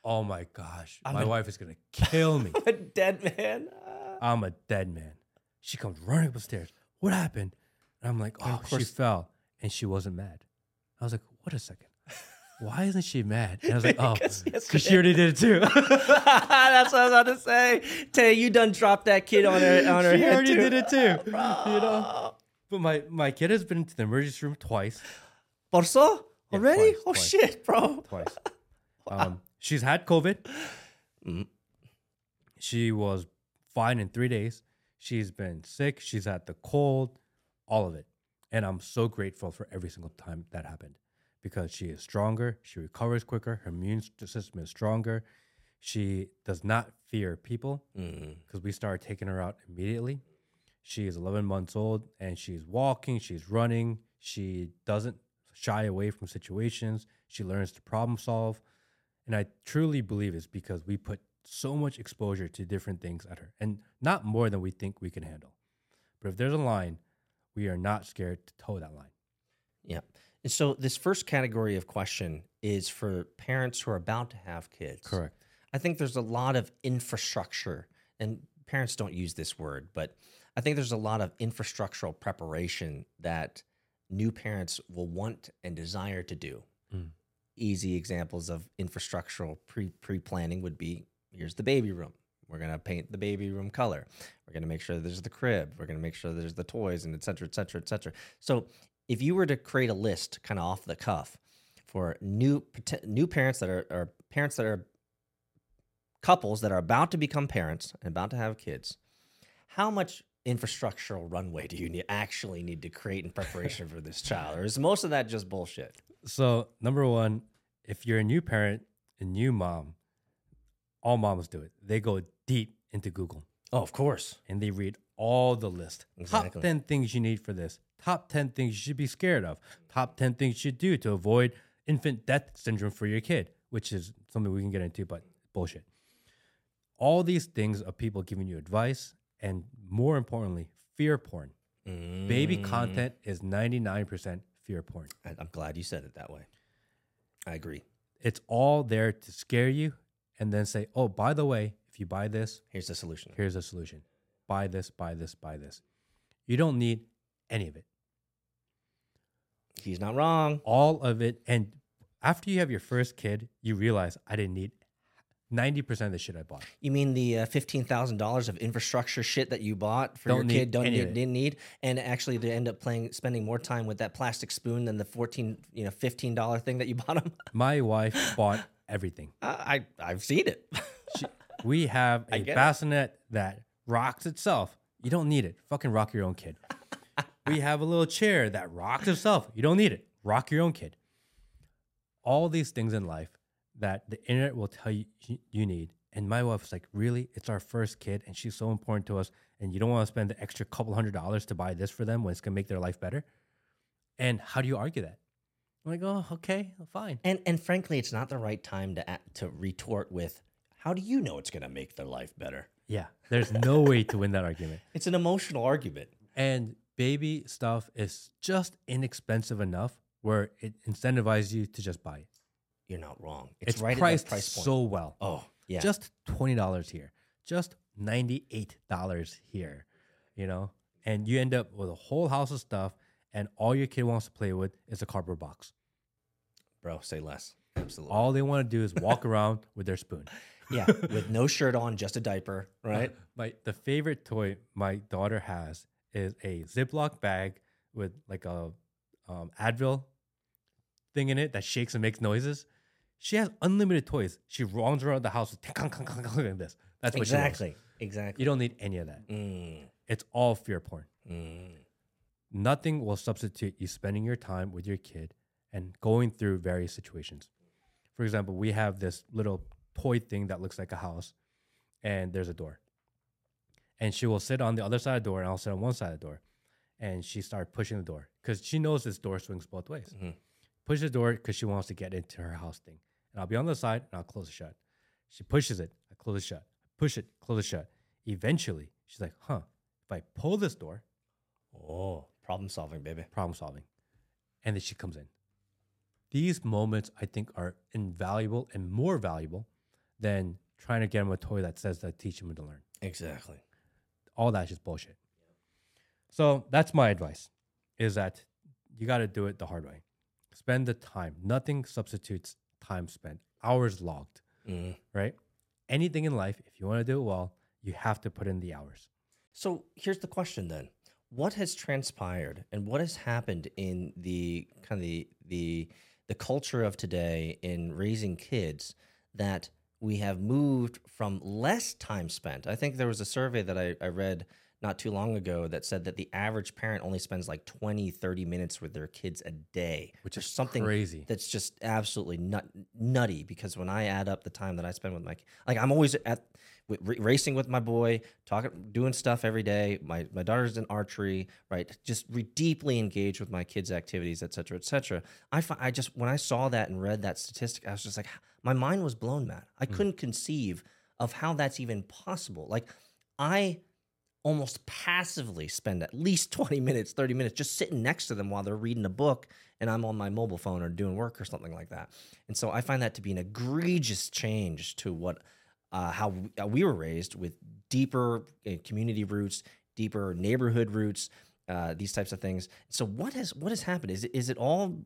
"Oh my gosh, my a- wife is gonna [laughs] kill me." I'm A dead man. Ah. I'm a dead man. She comes running up the stairs. What happened? And I'm like, oh, she fell. and she wasn't mad. I was like, what a second. Why isn't she mad? And I was like, [laughs] oh, Because she already did it too. [laughs] That's what I was about to say. Tay, you done dropped that kid on her on her she head already too. did it too. You know. [laughs] But my my kid has been to the emergency room twice. Por so? Yeah, Already? twice, oh twice. shit, bro. Twice. Um, she's had COVID. Mm. She was fine in three days. She's been sick. She's had the cold, all of it. And I'm so grateful for every single time that happened because she is stronger. She recovers quicker. Her immune system is stronger. She does not fear people mm-hmm. because we started taking her out immediately. She is 11 months old and she's walking, she's running. She doesn't shy away from situations. She learns to problem solve. And I truly believe it's because we put so much exposure to different things at her and not more than we think we can handle. But if there's a line, we are not scared to toe that line. Yeah. And so this first category of question is for parents who are about to have kids. Correct. I think there's a lot of infrastructure, and parents don't use this word, but I think there's a lot of infrastructural preparation that new parents will want and desire to do. Mm. Easy examples of infrastructural pre pre planning would be here's the baby room. We're gonna paint the baby room color. We're gonna make sure there's the crib. We're gonna make sure there's the toys and et cetera, et cetera, et cetera. So if you were to create a list kind of off the cuff for new new parents that are, are parents that are couples that are about to become parents and about to have kids, how much infrastructural runway do you need, actually need to create in preparation for this child? Or is most of that just bullshit? So, number one, if you're a new parent, a new mom, all moms do it. They go deep into Google. Oh, of course. and they read all the list. Exactly. Top 10 things you need for this. Top 10 things you should be scared of. Top 10 things you should do to avoid infant death syndrome for your kid, which is something we can get into, but bullshit. All these things are people giving you advice and more importantly, fear porn. Baby Mm. content is 99% fear porn. I'm glad you said it that way. I agree. It's all there to scare you and then say, oh, by the way, if you buy this, Here's the solution. here's the solution. Buy this, buy this, buy this. You don't need any of it. He's not wrong. All of it. And after you have your first kid, you realize I didn't need 90% of the shit I bought. You mean the uh, fifteen thousand dollars of infrastructure shit that you bought for your Don't need kid? Don't need, didn't need, and actually they end up playing, spending more time with that plastic spoon than the fourteen, you know, fifteen dollar thing that you [laughs] bought him. My wife bought everything. [laughs] I, I I've seen it. [laughs] She, we have a get it. bassinet that rocks itself. You don't need it. Fucking rock your own kid. We have a little chair that rocks itself. You don't need it. Rock your own kid. All these things in life that the internet will tell you you- need. And my wife was like, Really? It's our first kid and she's so important to us. And you don't want to spend the extra couple hundred dollars to buy this for them when it's going to make their life better? And how do you argue that? I'm like, Oh, okay, fine. and and frankly, it's not the right time to act, to retort with, "How do you know it's going to make their life better?" Yeah, there's no way to win that argument. It's an emotional argument. And baby stuff is just inexpensive enough where it incentivizes you to just buy it. You're not wrong. It's, It's, right priced price point. so well. oh yeah, Just twenty dollars here, just ninety eight dollars here, you know, and you end up with a whole house of stuff, and all your kid wants to play with is a cardboard box. bro, say less. Absolutely. All they want to do is walk around [laughs] with their spoon. yeah, with no shirt on, just a diaper, right? [laughs] My the favorite toy my daughter has is a Ziploc bag with like a um, Advil thing in it that shakes and makes noises. She has unlimited toys. She roams around the house with like this. That's what exactly. Exactly. You don't need any of that. Mm, It's all fear porn. mm. Nothing will substitute you spending your time with your kid and going through various situations. For example, we have this little toy thing that looks like a house, and there's a door. And she will sit on the other side of the door, and I'll sit on one side of the door. And she started pushing the door because she knows this door swings both ways. Mhm. Push the door because she wants to get into her house thing. And I'll be on the side and I'll close it shut. She pushes it, I close it shut. I Push it, close it shut. Eventually, she's like, huh, if I pull this door, Oh, problem solving, baby. problem solving. And then she comes in. These moments, I think, are invaluable and more valuable than trying to get him a toy that says that teach him to learn. Exactly. All that's just bullshit. So that's my advice is that you got to do it the hard way. Spend the time. Nothing substitutes time spent, hours logged, Mm. right? Anything in life, if you want to do it well, you have to put in the hours. So here's the question then: What has transpired, and what has happened in the kind of the the the culture of today in raising kids that we have moved from less time spent? I think there was a survey that I, I read not too long ago that said that the average parent only spends like 20 30 minutes with their kids a day Which is something crazy. that's just absolutely nut nutty because when I add up the time that I spend with my like I'm always at with, racing with my boy, talking, doing stuff every day. My my daughter's in archery, right? Just re- deeply engaged with my kids' activities, et cetera, et cetera. I I just when I saw that and read that statistic, I was just like, my mind was blown, Matt. I couldn't conceive of how that's even possible. Like I almost passively spend at least [laughs] 20 minutes, 30 minutes just sitting next to them while they're reading a book and I'm on my mobile phone or doing work or something like that. And so I find that to be an egregious change to what uh, how we, uh, were raised with deeper uh, community roots, deeper neighborhood roots, uh, these types of things. So what has what has happened? Is it, is it all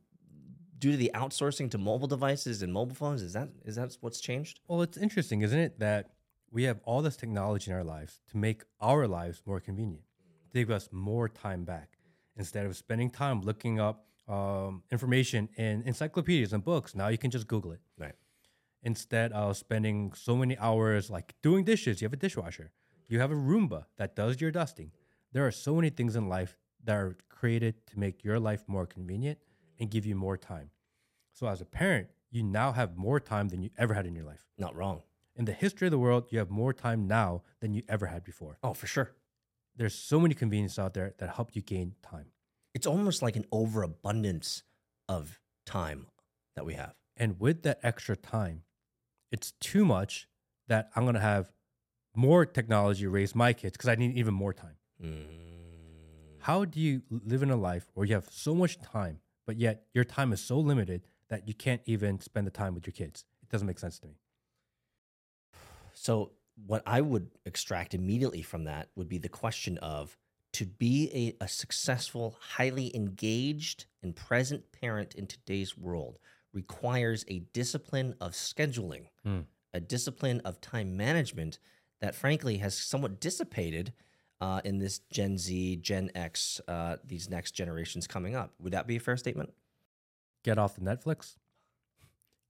due to the outsourcing to mobile devices and mobile phones? Is that is that what's changed? Well, it's interesting, isn't it, that we have all this technology in our lives to make our lives more convenient, to give us more time back. Instead of spending time looking up um, information in encyclopedias and books, now you can just Google it. Right. Instead of spending so many hours like doing dishes, you have a dishwasher, you have a Roomba that does your dusting. There are so many things in life that are created to make your life more convenient and give you more time. So, as a parent, you now have more time than you ever had in your life Not wrong. in the history of the world, you have more time now than you ever had before. Oh, for sure. There's so many conveniences out there that help you gain time. It's almost like an overabundance of time that we have. And with that extra time, it's too much that I'm going to have more technology raise my kids because I need even more time. Mm. How do you live in a life where you have so much time, but yet your time is so limited that you can't even spend the time with your kids? It doesn't make sense to me. So, what I would extract immediately from that would be the question of to be a, a successful, highly engaged, and present parent in today's world requires a discipline of scheduling, Hmm. a discipline of time management that, frankly, has somewhat dissipated uh, in this Gen Z, Gen X, uh, these next generations coming up. Would that be a fair statement? Get off the Netflix,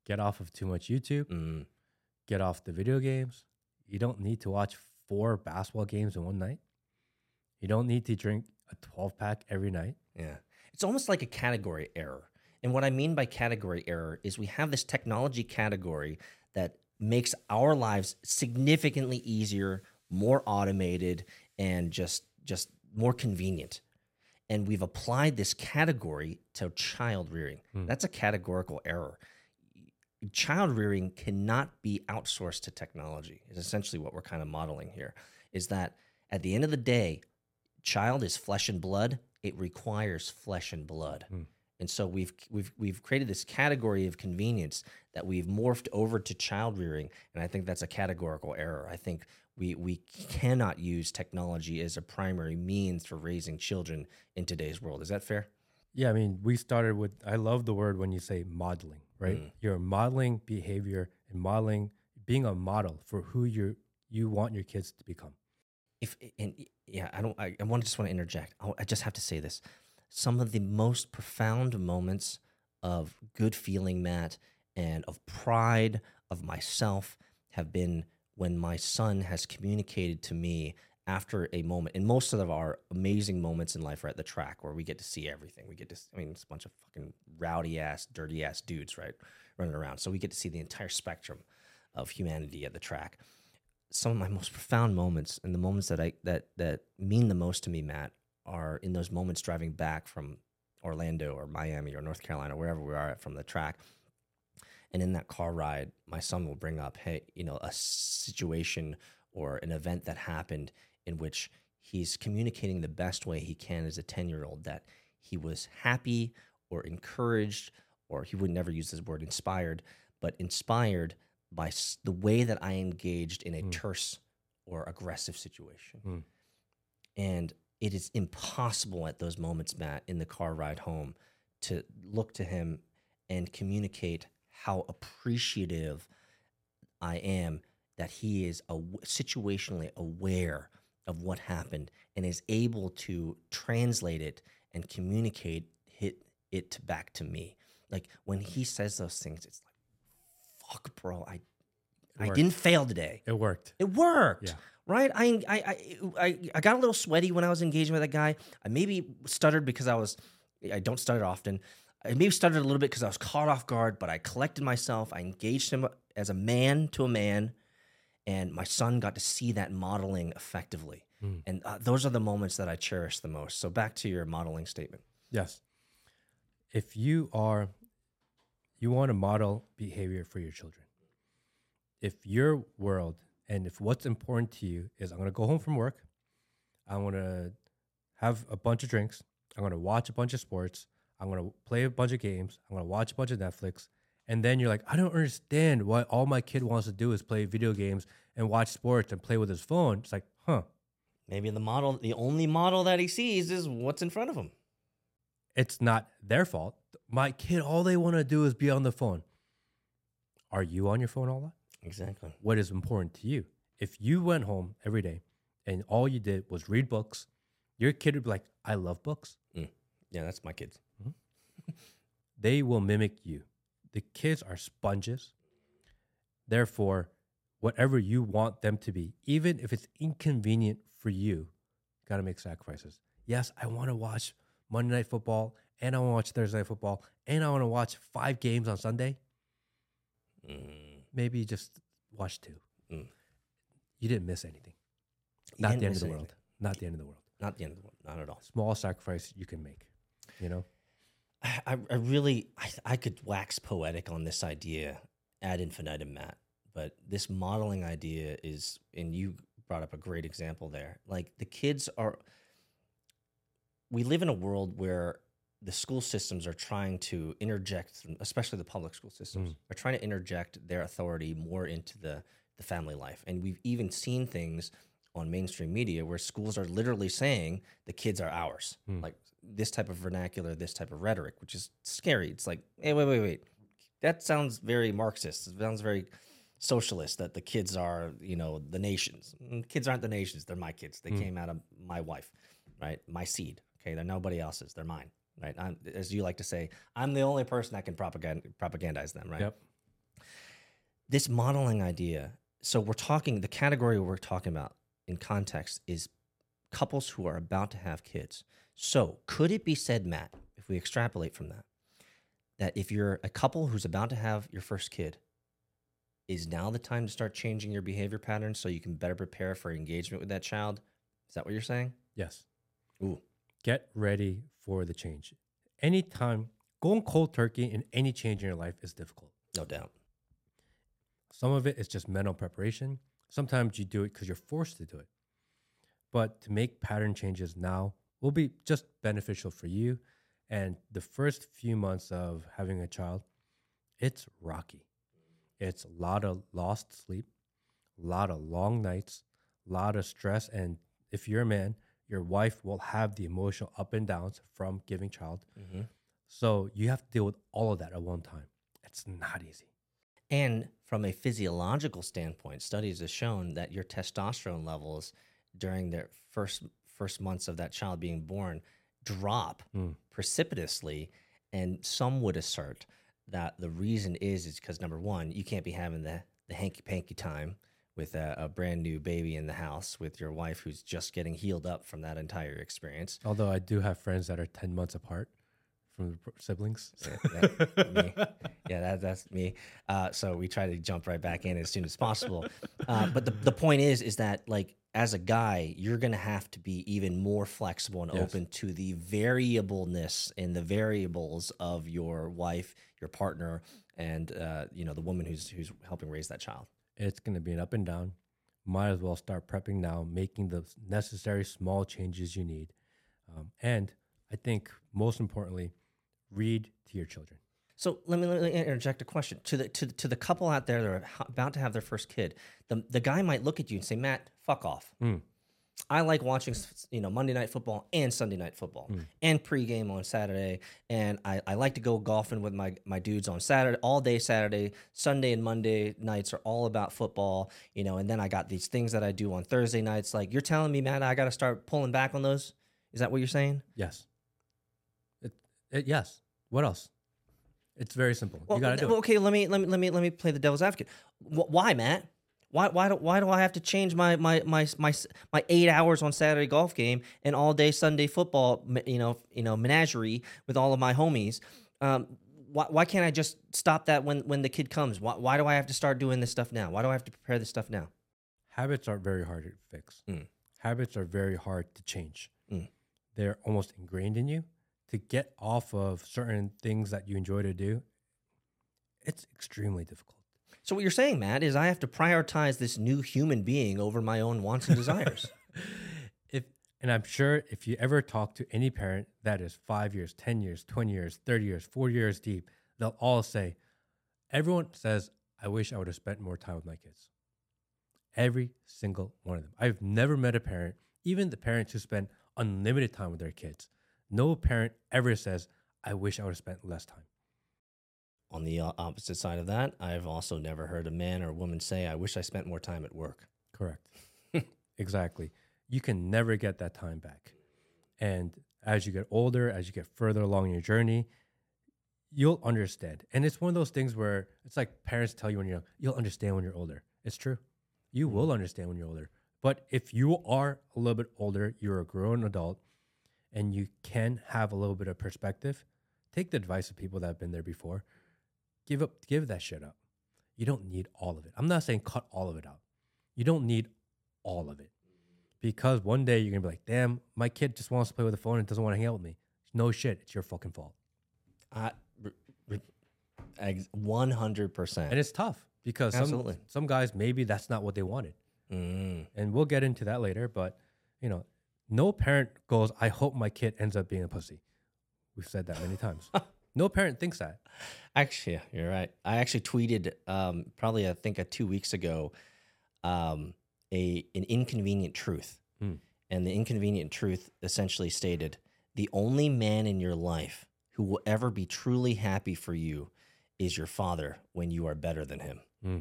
get off of too much YouTube, Mm, get off the video games. You don't need to watch four basketball games in one night. You don't need to drink a 12 pack every night. Yeah. It's almost like a category error. And what I mean by category error is we have this technology category that makes our lives significantly easier, more automated, and just just more convenient. And we've applied this category to child rearing. Hmm. That's a categorical error. Child rearing cannot be outsourced to technology. Is essentially what we're kind of modeling here. Is that at the end of the day, child is flesh and blood. It requires flesh and blood. Hmm. And so we've we've we've created this category of convenience that we've morphed over to child rearing, and I think that's a categorical error. I think we we cannot use technology as a primary means for raising children in today's world. Is that fair? Yeah, I mean, we started with, I love the word when you say modeling, right? Mm. You're modeling behavior and modeling, being a model for who you you want your kids to become. if and yeah i don't i, I want to just want to interject I just have to say this some of the most profound moments of good feeling matt and of pride of myself have been when my son has communicated to me after a moment and most of our amazing moments in life are at the track where we get to see everything. We get to i mean it's a bunch of fucking rowdy ass dirty ass dudes right running around. So we get to see the entire spectrum of humanity at the track. Some of my most profound moments and the moments that I that that mean the most to me, Matt, are in those moments driving back from Orlando or Miami or North Carolina, wherever we are at from the track. And in that car ride, my son will bring up, hey, you know, a situation or an event that happened in which he's communicating the best way he can as a 10 year old that he was happy or encouraged, or he would never use this word inspired, but inspired by the way that I engaged in a Mm. terse or aggressive situation. Mm. And it is impossible at those moments, Matt, in the car ride home, to look to him and communicate how appreciative I am that he is aw- situationally aware of what happened and is able to translate it and communicate it, it back to me. Like when he says those things, it's like, fuck, bro, I, I didn't fail today. It worked. It worked. Yeah. Right? I, I I I I got a little sweaty when I was engaging with that guy. I maybe stuttered because I was I don't stutter often. I maybe stuttered a little bit because I was caught off guard, but I collected myself. I engaged him as a man to a man, and my son got to see that modeling effectively. Mm. And uh, those are the moments that I cherish the most. So back to your modeling statement. Yes. If you are, you want to model behavior for your children. If your world and if what's important to you is I'm going to go home from work, I'm going to have a bunch of drinks, I'm going to watch a bunch of sports, I'm going to play a bunch of games, I'm going to watch a bunch of Netflix, and then you're like, I don't understand why all my kid wants to do is play video games and watch sports and play with his phone. It's like, huh, Maybe the model, the only model that he sees is what's in front of him. it's not their fault. My kid, all they want to do is be on the phone. Are you on your phone all that? Exactly. What is important to you? If you went home every day and all you did was read books, your kid would be like, I love books. Yeah, that's my kids. [laughs] They will mimic you. The kids are sponges. Therefore, whatever you want them to be, even if it's inconvenient for you, got to make sacrifices. Yes, I want to watch Monday Night Football and I want to watch Thursday Night Football and I want to watch five games on Sunday. Mm. Maybe just watch two. Mm. You didn't miss anything. You Not the end of the anything. world. Not the end of the world. Not the end of the world. Not at all. Small sacrifice you can make. You know? I, I I really, I, I could wax poetic on this idea ad infinitum, Matt. But this modeling idea is, and you brought up a great example there. Like the kids are, we live in a world where the school systems are trying to interject, especially the public school systems, Mm. are trying to interject their authority more into the the family life. And we've even seen things on mainstream media where schools are literally saying the kids are ours. Mm. Like this type of vernacular, this type of rhetoric, which is scary. It's like, hey, wait, wait, wait. That sounds very Marxist. It sounds very socialist that the kids are, you know, the nations. Mm, Kids aren't the nations. They're my kids. They Mm. came out of my wife, right? My seed. Okay. They're nobody else's. They're mine, right? I'm, as you like to say, I'm the only person that can propagand- propagandize them, right? Yep. this modeling idea so we're talking the category we're talking about in context is couples who are about to have kids so could it be said matt if we extrapolate from that that if you're a couple who's about to have your first kid is now the time to start changing your behavior patterns so you can better prepare for engagement with that child is that what you're saying Yes. ooh Get ready for the change. Anytime going cold turkey in any change in your life is difficult. no doubt Some of it is just mental preparation. Sometimes you do it because you're forced to do it. But to make pattern changes now will be just beneficial for you. And the first few months of having a child, it's rocky. It's a lot of lost sleep, a lot of long nights, a lot of stress. And if you're a man, your wife will have the emotional up and downs from giving child. mm-hmm. So you have to deal with all of that at one time. It's not easy. And from a physiological standpoint, studies have shown that your testosterone levels during the first first months of that child being born drop Mm. precipitously. And some would assert that the reason is is because number one, you can't be having the the hanky panky time with a, a brand new baby in the house with your wife who's just getting healed up from that entire experience. Although I do have friends that are 10 months apart from the siblings. Yeah, that- me. Yeah, that, that's me. Uh, so we try to jump right back in as soon as possible. Uh, but the, the point is, is that like as a guy, you're going to have to be even more flexible and Yes. open to the variableness and the variables of your wife, your partner, and uh, you know the woman who's who's helping raise that child. It's going to be an up and down. Might as well start prepping now, making the necessary small changes you need. Um, and I think most importantly, read to your children. So let me, let me interject a question to the to, to the couple out there that are about to have their first kid. The the guy might look at you and say, "Matt, fuck off." Mm. I like watching, you know, Monday night football and Sunday night football Mm. and pregame on Saturday. And I, I like to go golfing with my, my dudes on Saturday, all day Saturday. Sunday and Monday nights are all about football, you know. And then I got these things that I do on Thursday nights. Like you're telling me, Matt, I got to start pulling back on those. Is that what you're saying? Yes. It, it, yes. What else? It's very simple. Well, you got to do it. okay. Let me let me let me let me play the devil's advocate. Wh- why, Matt? Why why do why do I have to change my my my my my eight hours on Saturday golf game and all day Sunday football? You know you know menagerie with all of my homies. Um, why, why can't I just stop that when when the kid comes? Why why do I have to start doing this stuff now? Why do I have to prepare this stuff now? Habits are very hard to fix. Mm. Habits are very hard to change. Mm. They're almost ingrained in you. To get off of certain things that you enjoy to do, it's extremely difficult. So what you're saying, Matt, is I have to prioritize this new human being over my own wants and desires. [laughs] if and I'm sure if you ever talk to any parent that is five years, ten years, twenty years, thirty years, four years deep, they'll all say, everyone says, I wish I would have spent more time with my kids. Every single one of them. I've never met a parent, even the parents who spend unlimited time with their kids. No parent ever says, I wish I would have spent less time. On the uh, opposite side of that, I've also never heard a man or a woman say, "I wish I spent more time at work." Correct. [laughs] exactly. You can never get that time back. And as you get older, as you get further along your journey, you'll understand. And it's one of those things where it's like parents tell you when you're young, you'll understand when you're older. It's true. You will mm-hmm. understand when you're older. But if you are a little bit older, you're a grown adult, and you can have a little bit of perspective, take the advice of people that have been there before. Give up, give that shit up. You don't need all of it. I'm not saying cut all of it out. You don't need all of it. Because one day you're gonna be like, damn, my kid just wants to play with the phone and doesn't want to hang out with me. No shit, it's your fucking fault. I, one hundred And percent. And it's tough because some, some guys maybe that's not what they wanted. Mm. And we'll get into that later. But you know, no parent goes, I hope my kid ends up being a pussy. We've said that many times. [laughs] no parent thinks that. Actually, yeah, you're right. I actually tweeted um, probably I think uh, two weeks ago um, a an inconvenient truth, Hmm. and the inconvenient truth essentially stated: the only man in your life who will ever be truly happy for you is your father when you are better than him. Hmm.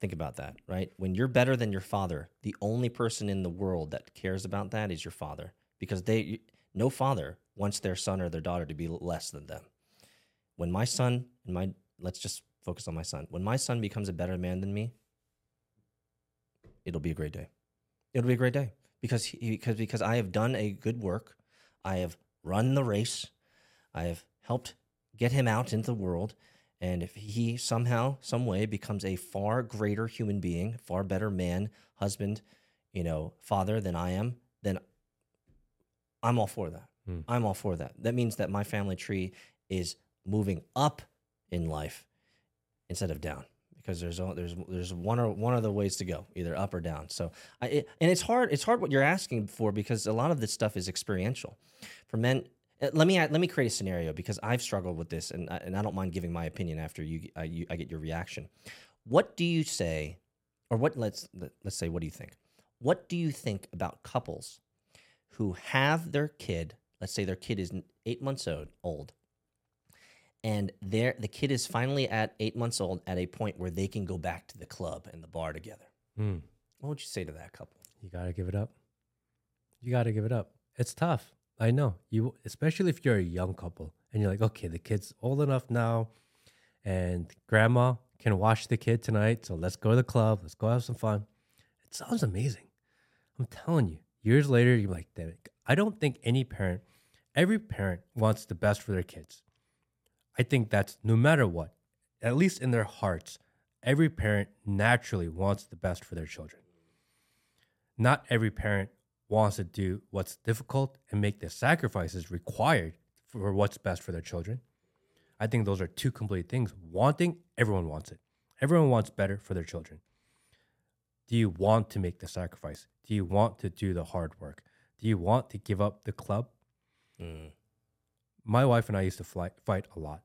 Think about that, right? When you're better than your father, the only person in the world that cares about that is your father, because they no father wants their son or their daughter to be less than them when my son and my let's just focus on my son. When my son becomes a better man than me it'll be a great day. It'll be a great day because he, because because i have done a good work. I have run the race. I have helped get him out into the world. And if he somehow some way becomes a far greater human being far better man husband you know father than i am then i'm all for that. Hmm. i'm all for that. That means that my family tree is moving up in life instead of down because there's there's there's one or one of the ways to go either up or down. So I, it, and it's hard it's hard what you're asking for because a lot of this stuff is experiential. For men uh, let me let me create a scenario because I've struggled with this and I, and I don't mind giving my opinion after you I, you I get your reaction. What do you say or what let's let's say what do you think? What do you think about couples who have their kid let's say their kid is 8 months old old and there the kid is finally at eight months old at a point where they can go back to the club and the bar together. Hmm. What would you say to that couple? You gotta give it up. You gotta give it up. It's tough. I know you, especially if you're a young couple and you're like, okay, the kid's old enough now, and grandma can watch the kid tonight. So let's go to the club. Let's go have some fun. It sounds amazing. I'm telling you. Years later, you're like, damn it. I don't think any parent, every parent wants the best for their kids. I think that's no matter what, at least in their hearts, every parent naturally wants the best for their children not every parent wants to do what's difficult and make the sacrifices required for what's best for their children. I think those are two complete things. Wanting, everyone wants it. Everyone wants better for their children. Do you want to make the sacrifice? Do you want to do the hard work? Do you want to give up the club? Mm. My wife and I used to fly, fight a lot.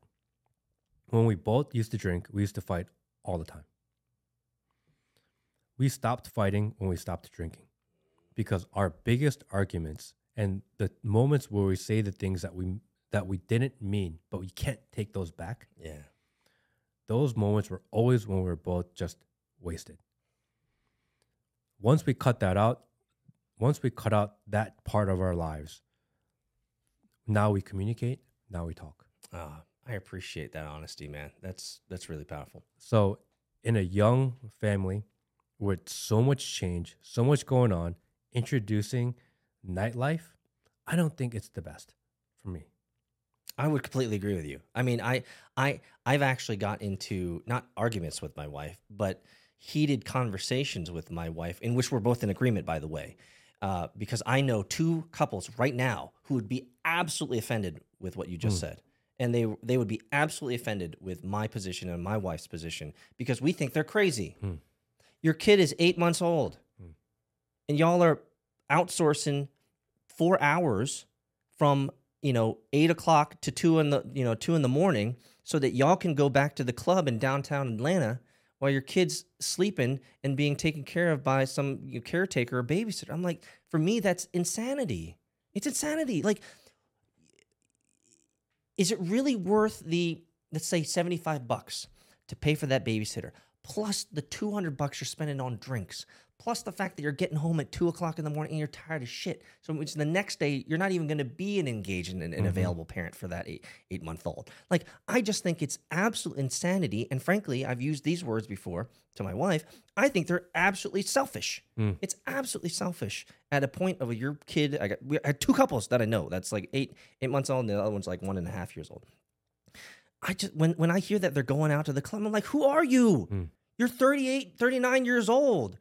When we both used to drink, we used to fight all the time. We stopped fighting when we stopped drinking because our biggest arguments and the moments where we say the things that we that we didn't mean, but we can't take those back. Yeah. Those moments were always when we were both just wasted. Once we cut that out, once we cut out that part of our lives, now we communicate, now we talk. Ah, I appreciate that honesty, man. That's that's really powerful. So, in a young family with so much change, so much going on, introducing nightlife, I don't think it's the best for me. I would completely agree with you. I mean, I I I've actually got into not arguments with my wife, but heated conversations with my wife in which we're both in agreement by the way. Uh, because I know two couples right now who would be absolutely offended with what you just said. And they they would be absolutely offended with my position and my wife's position because we think they're crazy. Hmm. Your kid is 8 months old. Hmm. And y'all are outsourcing 4 hours from you know eight o'clock to two in the you know two in the morning so that y'all can go back to the club in downtown Atlanta while your kid's sleeping and being taken care of by some you know, caretaker or babysitter. I'm like, for me, that's insanity. It's insanity. Like, is it really worth the let's say 75 bucks to pay for that babysitter plus the 200 bucks you're spending on drinks plus the fact that you're getting home at 2 o'clock in the morning and you're tired as shit. So which the next day you're not even going to be an engaged and an available parent for that eight, eight month old like i just think it's absolute insanity and frankly i've used these words before to my wife i think they're absolutely selfish. Mm. it's absolutely selfish at a point of your kid i got we I had two couples that i know. That's like eight eight months old and the other one's like one and a half years old. I just when when I hear that they're going out to the club, I'm like, who are you? Mm. You're 38, 39 years old,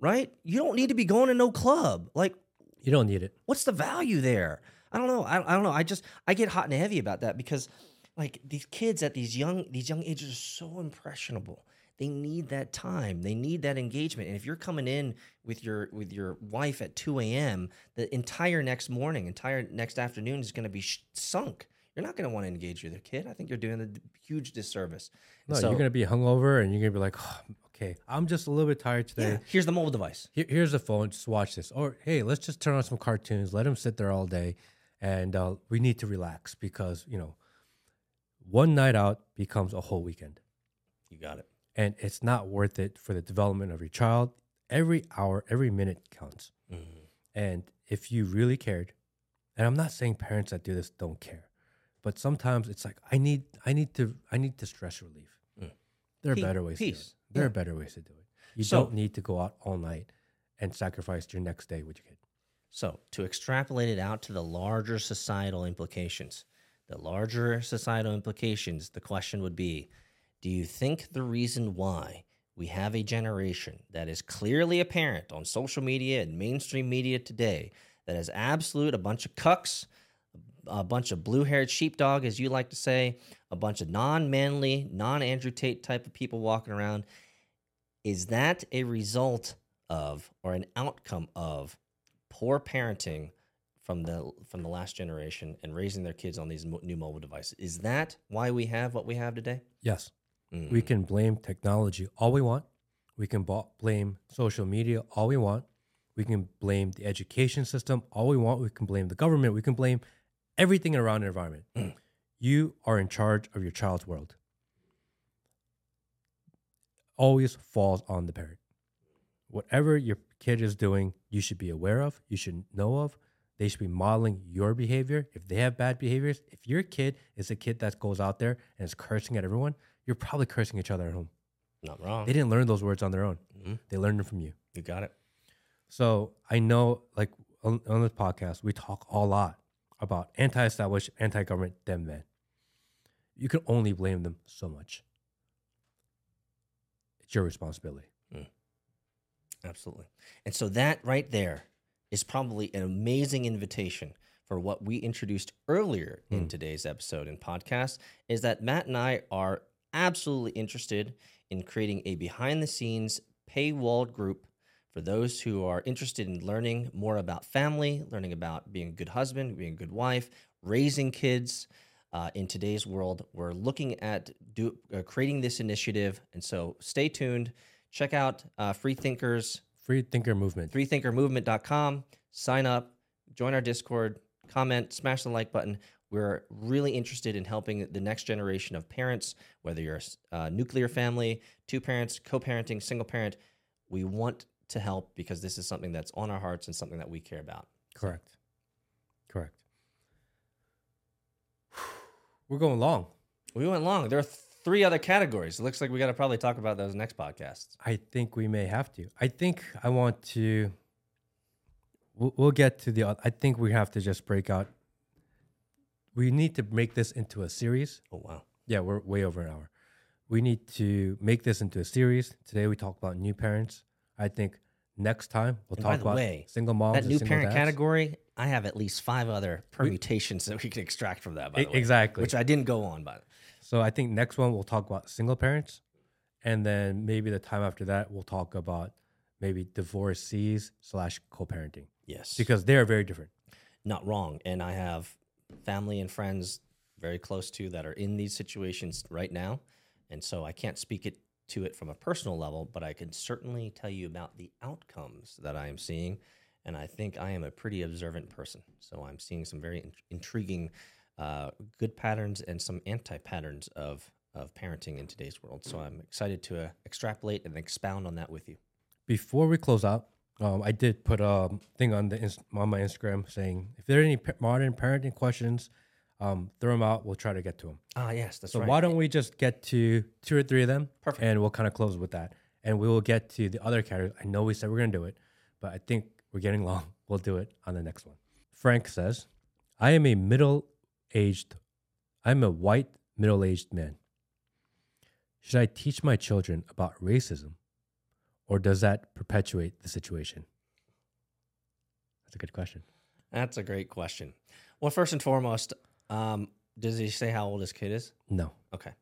right? You don't need to be going to no club. Like, You don't need it. what's the value there? I don't know. I, I don't know. I just I get hot and heavy about that because like these kids at these young these young ages are so impressionable. They need that time. They need that engagement. And if you're coming in with your with your wife at 2 a.m., the entire next morning, entire next afternoon is going to be sh- sunk. You're not going to want to engage with your kid. I think you're doing a d- huge disservice. No, So- you're gonna be hungover and you're gonna be like, oh, okay, I'm just a little bit tired today. Yeah, here's the mobile device. Here, here's the phone. Just watch this. Or hey, let's just turn on some cartoons. Let them sit there all day, and uh, we need to relax because you know, one night out becomes a whole weekend, You got it. and it's not worth it for the development of your child. Every hour, every minute counts. Mm-hmm. And if you really cared, and I'm not saying parents that do this don't care, but sometimes it's like I need, I need to, I need to stress relief. Mm. There are Pe- better ways. To do peace. There are better ways to do it. You So- don't need to go out all night and sacrifice your next day with your kid. So, to extrapolate it out to the larger societal implications, the larger societal implications, the question would be Do you think the reason why we have a generation that is clearly apparent on social media and mainstream media today that is absolute a bunch of cucks, a bunch of blue haired sheepdog, as you like to say, a bunch of non manly, non Andrew Tate type of people walking around? Is that a result of or an outcome of poor parenting from the from the last generation and raising their kids on these mo- new mobile devices. Is that why we have what we have today? Yes, Mm. we can blame technology all we want. We can ba- blame social media all we want. We can blame the education system all we want. We can blame the government. We can blame everything around the environment. Mm. You are in charge of your child's world. Always falls on the parent. Whatever your kid is doing, you should be aware of, you should know of. They should be modeling your behavior. If they have bad behaviors, if your kid is a kid that goes out there and is cursing at everyone, you're probably cursing each other at home. Not wrong. They didn't learn those words on their own. Mhm. They learned them from you. You got it. So I know, like on, on this podcast, we talk a lot about anti-established, anti-government dem men. You can only blame them so much. It's your responsibility. Absolutely. And so that right there is probably an amazing invitation for what we introduced earlier in Mm. today's episode and podcast is that Matt and I are absolutely interested in creating a behind the scenes paywalled group for those who are interested in learning more about family, learning about being a good husband, being a good wife, raising kids. Uh, in today's world, we're looking at do, uh, creating this initiative, and so stay tuned. Check out uh, Free Thinkers Free thinker movement. freethinkermovement.com. Sign up, join our Discord, comment, smash the like button. We're really interested in helping the next generation of parents, whether you're a a nuclear family, two parents, co parenting, single parent. We want to help because this is something that's on our hearts and something that we care about. Correct. Correct. We're going long. We went long. There are three other categories. It looks like we got to probably talk about those next podcasts. I think we may have to. I think I want to. We'll, we'll get to the. I think we have to just break out. We need to make this into a series. Oh, wow. Yeah, we're way over an hour. We need to make this into a series. Today we talk about new parents. I think next time we'll And talk about way, single moms. That new parent dads. category, I have at least five other permutations that we can extract from that, by the way. exactly. Which I didn't go on, but So I think next one we'll talk about single parents, and then maybe the time after that we'll talk about maybe divorcees slash co-parenting yes. because they are very different. not wrong. And I have family and friends very close to that are in these situations right now. And so I can't speak it to it from a personal level, but I can certainly tell you about the outcomes that I am seeing. And I think I am a pretty observant person. So I'm seeing some very in- intriguing uh, good patterns and some anti patterns of, of parenting in today's world. So I'm excited to uh, extrapolate and expound on that with you. Before we close out, um, I did put a thing on the on my Instagram saying if there are any modern parenting questions, um, throw them out. We'll try to get to them. Ah, yes, that's So right. why don't we just get to two or three of them, Perfect. and we'll kind of close with that, and we will get to the other categories. I know we said we're gonna do it, but I think we're getting long. [laughs] We'll do it on the next one. Frank says, "I am a middle-aged, I'm a white middle-aged man. Should I teach my children about racism, or does that perpetuate the situation?" That's a good question. That's a great question. Well, first and foremost, um, does he say how old his kid is? No. Okay.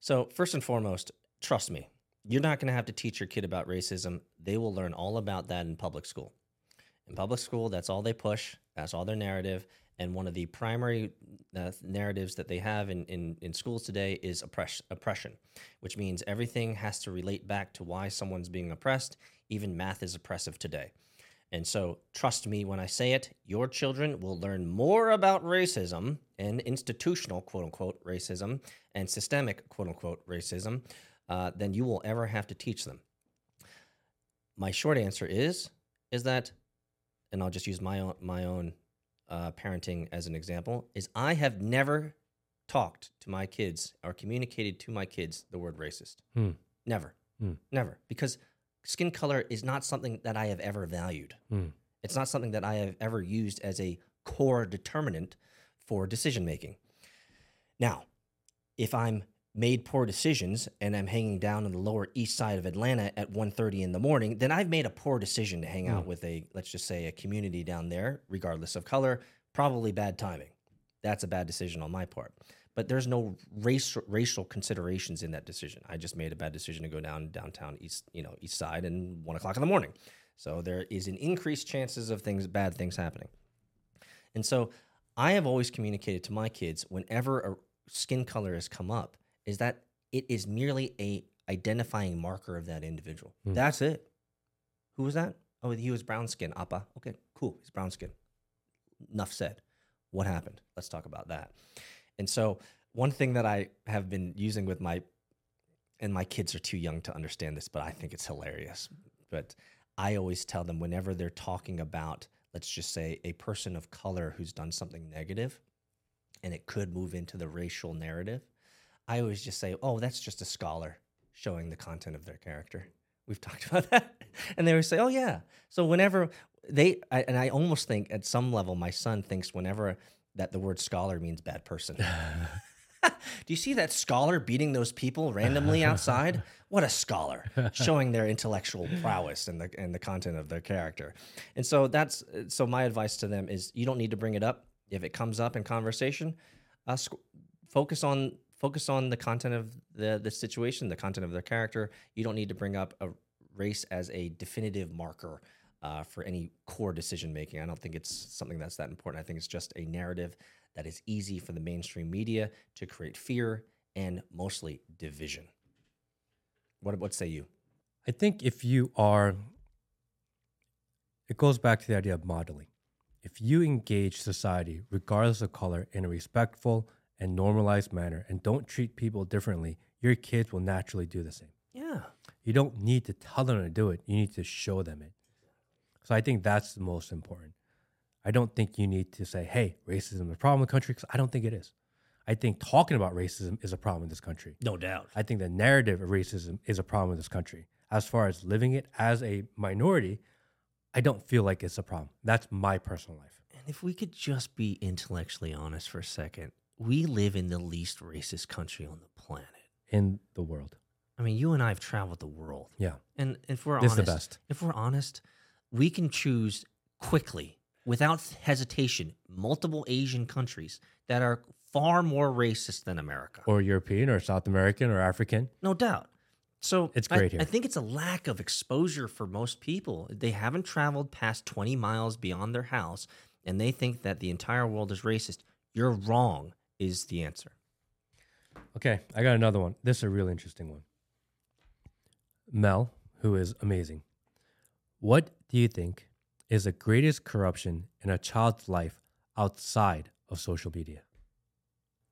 So, first and foremost, trust me, you're not going to have to teach your kid about racism. They will learn all about that in public school. In public school, that's all they push, that's all their narrative. And one of the primary uh, narratives that they have in, in, in schools today is oppress, oppression, which means everything has to relate back to why someone's being oppressed. Even math is oppressive today. And so, trust me when I say it, your children will learn more about racism and institutional, quote unquote, racism and systemic, quote unquote, racism uh, than you will ever have to teach them. My short answer is, is that, and I'll just use my own, my own uh, parenting as an example, is I have never talked to my kids or communicated to my kids the word racist. Hmm. Never. Hmm. Never. Because skin color is not something that I have ever valued. Hmm. It's not something that I have ever used as a core determinant for decision making. Now, if I'm made poor decisions and I'm hanging down in the lower east side of Atlanta at 1:30 in the morning, then I've made a poor decision to hang out with a let's just say a community down there regardless of color, probably bad timing. That's a bad decision on my part. But there's no race, racial considerations in that decision. I just made a bad decision to go down downtown east, you know, east side and one o'clock in the morning. So there is an increased chances of things, bad things happening. And so I have always communicated to my kids whenever a skin color has come up, is that it is merely a identifying marker of that individual. Hmm. That's it. Who was that? Oh, he was brown skin. Apu. Okay, cool. He's brown skin. Enough said. What happened? Let's talk about that. And so one thing that I have been using with my and my kids are too young to understand this, but I think it's hilarious. But I always tell them whenever they're talking about, let's just say, a person of color who's done something negative, and it could move into the racial narrative, I always just say, oh, that's just a scholar showing the content of their character. We've [laughs] talked about that. And they always say, oh, yeah. So whenever they, I, and I almost think at some level, my son thinks whenever that the word scholar means bad person. [laughs] Do you see that scholar beating those people randomly outside? What a scholar, showing their intellectual prowess and the and the content of their character. And so that's so my advice to them is you don't need to bring it up if it comes up in conversation. Uh, sc- focus on focus on the content of the the situation, the content of their character. You don't need to bring up a race as a definitive marker uh, for any core decision making. I don't think it's something that's that important. I think it's just a narrative that is easy for the mainstream media to create fear and mostly division. What what say you? I think if you are it goes back to the idea of modeling. If you engage society, regardless of color, in a respectful and normalized manner and don't treat people differently, your kids will naturally do the same. Yeah. You don't need to tell them to do it, you need to show them it. So I think that's the most important. I don't think you need to say, hey, racism is a problem in the country, because I don't think it is. I think talking about racism is a problem in this country. No doubt. I think the narrative of racism is a problem in this country. As far as living it as a minority, I don't feel like it's a problem. That's my personal life. And if we could just be intellectually honest for a second, we live in the least racist country on the planet. In the world. I mean, you and I have traveled the world. Yeah. And if we're This is honest, the best. if we're honest, we can choose quickly, without hesitation, multiple Asian countries that are far more racist than America. Or European or South American or African. No doubt. So It's I- great here. I think it's a lack of exposure for most people. They haven't traveled past 20 miles beyond their house and they think that the entire world is racist. You're wrong, is the answer. Okay, I got another one. This is a really interesting one. Mel, who is amazing. What do you think is the greatest corruption in a child's life outside of social media?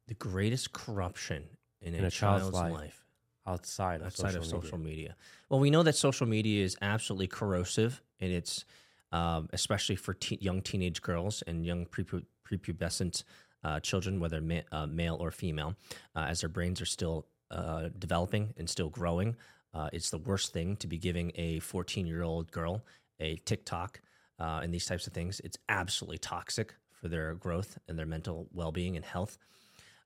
The greatest corruption in, In a, a child's child's, life. life. Outside of outside social of media. social media. Well, we know that social media is absolutely corrosive, and it's um, especially for te- young teenage girls and young prepu- prepubescent uh, children, whether ma- uh, male or female, uh, as their brains are still uh, developing and still growing. Uh, it's the worst thing to be giving a 14 year old girl a TikTok uh, and these types of things. It's absolutely toxic for their growth and their mental well being and health.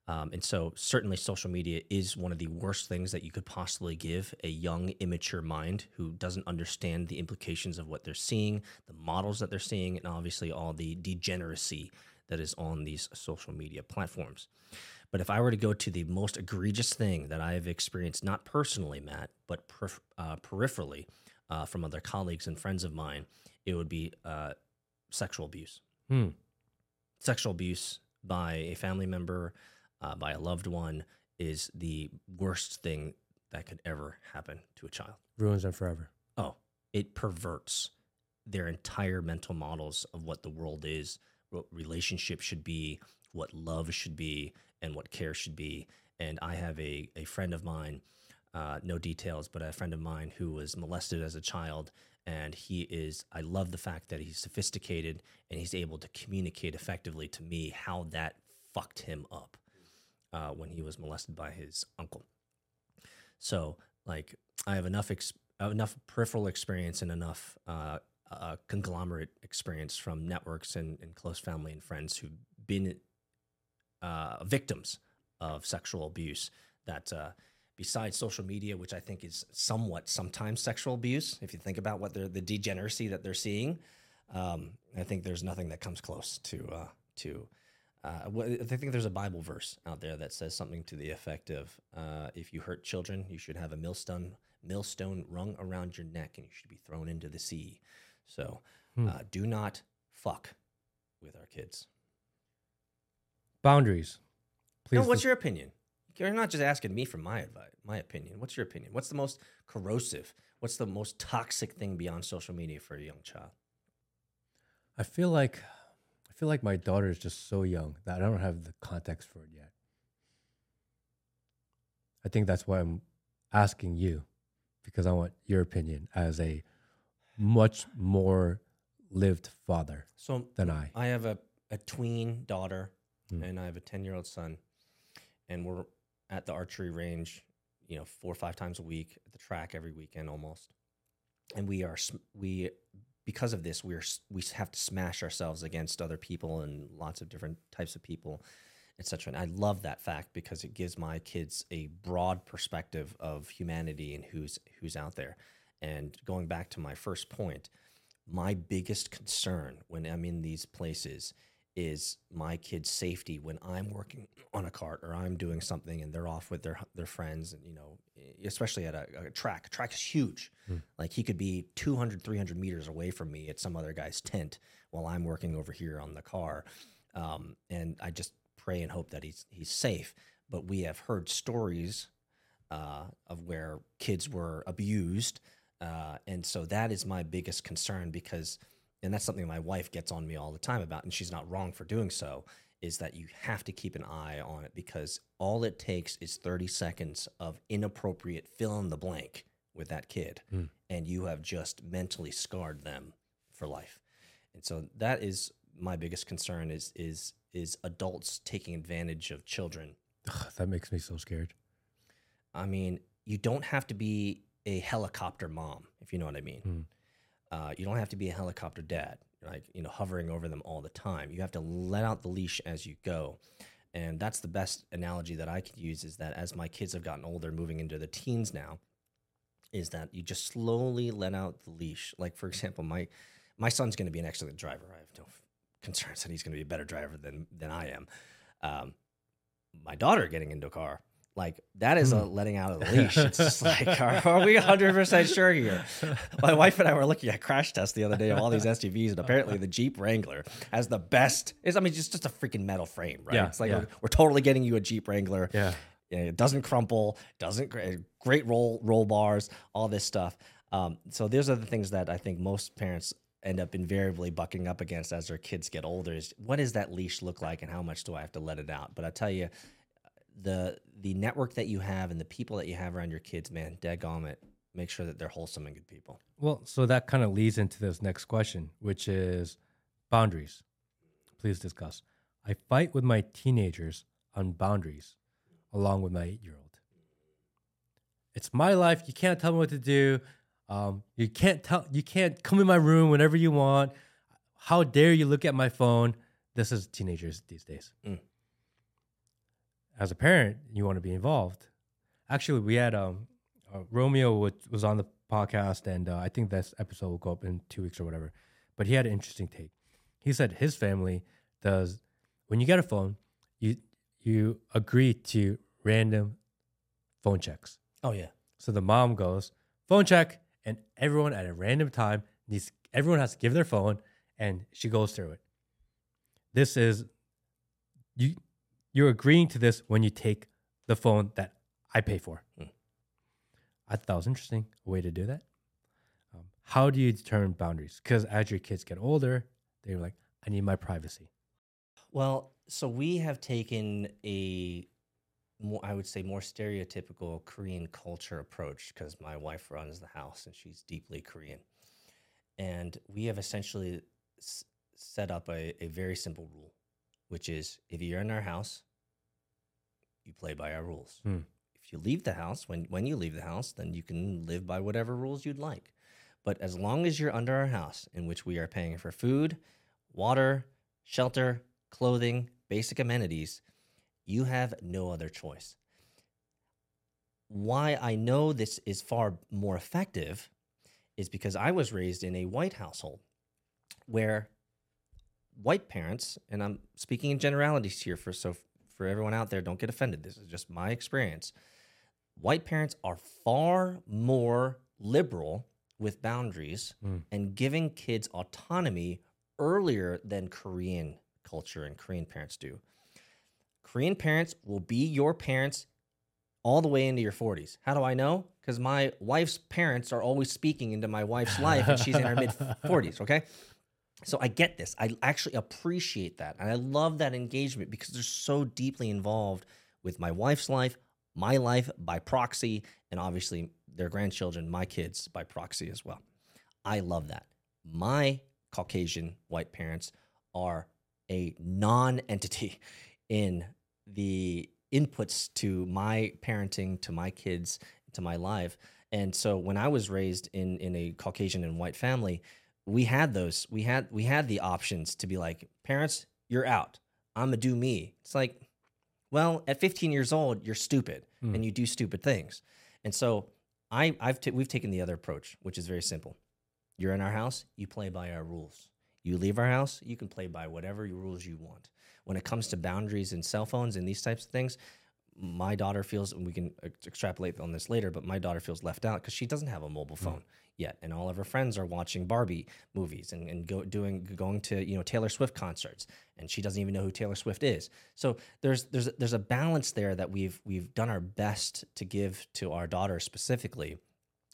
Um, and so, certainly, social media is one of the worst things that you could possibly give a young, immature mind who doesn't understand the implications of what they're seeing, the models that they're seeing, and obviously all the degeneracy that is on these social media platforms. But if I were to go to the most egregious thing that I have experienced, not personally, Matt, but per, uh, peripherally uh, from other colleagues and friends of mine, it would be uh, sexual abuse Hmm. sexual abuse by a family member, uh, by a loved one, is the worst thing that could ever happen to a child. Ruins them forever. Oh, it perverts their entire mental models of what the world is, what relationships should be, what love should be, and what care should be. And I have a, a friend of mine, uh, no details, but a friend of mine who was molested as a child. And he is, I love the fact that he's sophisticated and he's able to communicate effectively to me how that fucked him up uh, when he was molested by his uncle. So, like, I have enough ex- enough peripheral experience and enough uh, uh, conglomerate experience from networks and, and close family and friends who've been uh, victims of sexual abuse. That uh, besides social media, which I think is somewhat sometimes sexual abuse, if you think about what they're the degeneracy that they're seeing, um, I think there's nothing that comes close to uh, to. Uh, I think there's a Bible verse out there that says something to the effect of, uh, "If you hurt children, you should have a millstone millstone rung around your neck, and you should be thrown into the sea." So, Hmm. uh, do not fuck with our kids. Boundaries. Please. no, what's your opinion? You're not just asking me for my advice, my opinion. What's your opinion? What's the most corrosive? What's the most toxic thing beyond social media for a young child? I feel like I feel like my daughter is just so young that I don't have the context for it yet. I think that's why I'm asking you because I want your opinion as a much more lived father So than I. I have a, a tween daughter Hmm. and I have a 10 year old son. And we're at the archery range, you know, four or five times a week at the track every weekend almost. And we are, we, because of this, we're, we have to smash ourselves against other people and lots of different types of people, etc. And I love that fact because it gives my kids a broad perspective of humanity and who's, who's out there. And going back to my first point, my biggest concern when I'm in these places is my kids' safety when I'm working on a kart or I'm doing something and they're off with their their friends and you know especially at a, a track. A track is huge. Like he could be 200 300 meters away from me at some other guy's tent while I'm working over here on the car. Um, and I just pray and hope that he's he's safe. But we have heard stories uh, of where kids were abused, uh, and so that is my biggest concern because and that's something my wife gets on me all the time about, and she's not wrong for doing so, is that you have to keep an eye on it because all it takes is 30 seconds of inappropriate fill in the blank with that kid, Mm. and you have just mentally scarred them for life. And so that is my biggest concern is is is adults taking advantage of children. Ugh, that makes me so scared. I mean, you don't have to be a helicopter mom, if you know what I mean. Mm. Uh, you don't have to be a helicopter dad, like you know, hovering over them all the time. You have to let out the leash as you go, and that's the best analogy that I could use. Is that as my kids have gotten older, moving into the teens now, is that you just slowly let out the leash. Like for example, my my son's going to be an excellent driver. I have no concerns that he's going to be a better driver than than I am. Um, my daughter getting into a car, like that is a letting out of the leash. It's just [laughs] like, are, are we 100% sure here? My wife and I were looking at crash tests the other day of all these SUVs, and apparently the Jeep Wrangler has the best. Is I mean, it's just a freaking metal frame, right? Yeah, it's like yeah. we're, we're totally getting you a Jeep Wrangler. Yeah. Yeah, it doesn't crumple, doesn't great roll roll bars, all this stuff. Um, so those are the things that I think most parents end up invariably bucking up against as their kids get older. Is what does that leash look like, and how much do I have to let it out? But I tell you, the the network that you have and the people that you have around your kids, man, daggum it, make sure that they're wholesome and good people. Well, so that kind of leads into this next question, which is boundaries. Please discuss. I fight with my teenagers on boundaries along with my eight year old. It's my life. You can't tell me what to do. Um, you can't tell you can't come in my room whenever you want. How dare you look at my phone? This is teenagers these days. Mm. As a parent, you want to be involved. Actually, we had um, uh, Romeo was, was on the podcast, and uh, I think this episode will go up in two weeks or whatever. But he had an interesting take. He said his family does when you get a phone, you you agree to random phone checks. Oh yeah, So the mom goes phone check, and everyone at a random time needs everyone has to give their phone, and she goes through it. This is you you're agreeing to this when you take the phone that I pay for. Hmm. I thought that was interesting a way to do that. Um, how do you determine boundaries? Because as your kids get older, they're like, I need my privacy. Well, so we have taken a more, I would say, more stereotypical Korean culture approach because my wife runs the house and she's deeply Korean. And we have essentially s- set up a, a very simple rule, which is if you're in our house, you play by our rules. Hmm. If you leave the house, when, when you leave the house, then you can live by whatever rules you'd like. But as long as you're under our house, in which we are paying for food, water, shelter, clothing, basic amenities, you have no other choice. Why I know this is far more effective is because I was raised in a white household where white parents, and I'm speaking in generalities here for so for everyone out there, don't get offended. This is just my experience. White parents are far more liberal with boundaries Mm. and giving kids autonomy earlier than Korean culture and Korean parents do. Korean parents will be your parents all the way into your 40s. How do I know? Because my wife's parents are always speaking into my wife's life and she's in her mid 40s, [laughs] okay? So I get this. I actually appreciate that. And I love that engagement because they're so deeply involved with my wife's life, my life by proxy, and obviously their grandchildren, my kids by proxy as well. I love that. My Caucasian white parents are a non entity [laughs] in the inputs to my parenting, to my kids, to my life. And so when I was raised in in a Caucasian and white family, we had those. We had we had the options to be like, parents, you're out. I'm gonna do me. It's like, well, at 15 years old, you're stupid Hmm. and you do stupid things. And so I I've t- we've taken the other approach, which is very simple. You're in our house, you play by our rules. You leave our house, you can play by whatever rules you want. When it comes to boundaries and cell phones and these types of things, my daughter feels, and we can extrapolate on this later, but my daughter feels left out because she doesn't have a mobile phone yet, and all of her friends are watching Barbie movies and, and go, doing going to you know Taylor Swift concerts, and she doesn't even know who Taylor Swift is. So there's there's there's a balance there that we've we've done our best to give to our daughter specifically,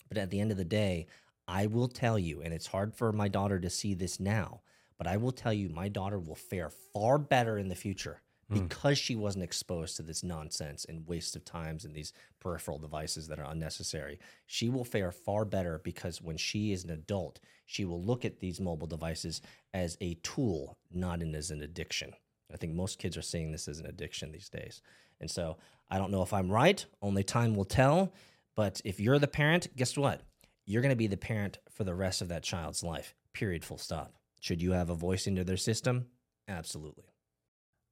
but at the end of the day, I will tell you, and it's hard for my daughter to see this now, but I will tell you, my daughter will fare far better in the future Mm. because she wasn't exposed to this nonsense and waste of times and these peripheral devices that are unnecessary. She will fare far better because when she is an adult, she will look at these mobile devices as a tool, not as an addiction. I think most kids are seeing this as an addiction these days. And so I don't know if I'm right, only time will tell. But if you're the parent, guess what? You're going to be the parent for the rest of that child's life, period, full stop. Should you have a voice into their system? Absolutely.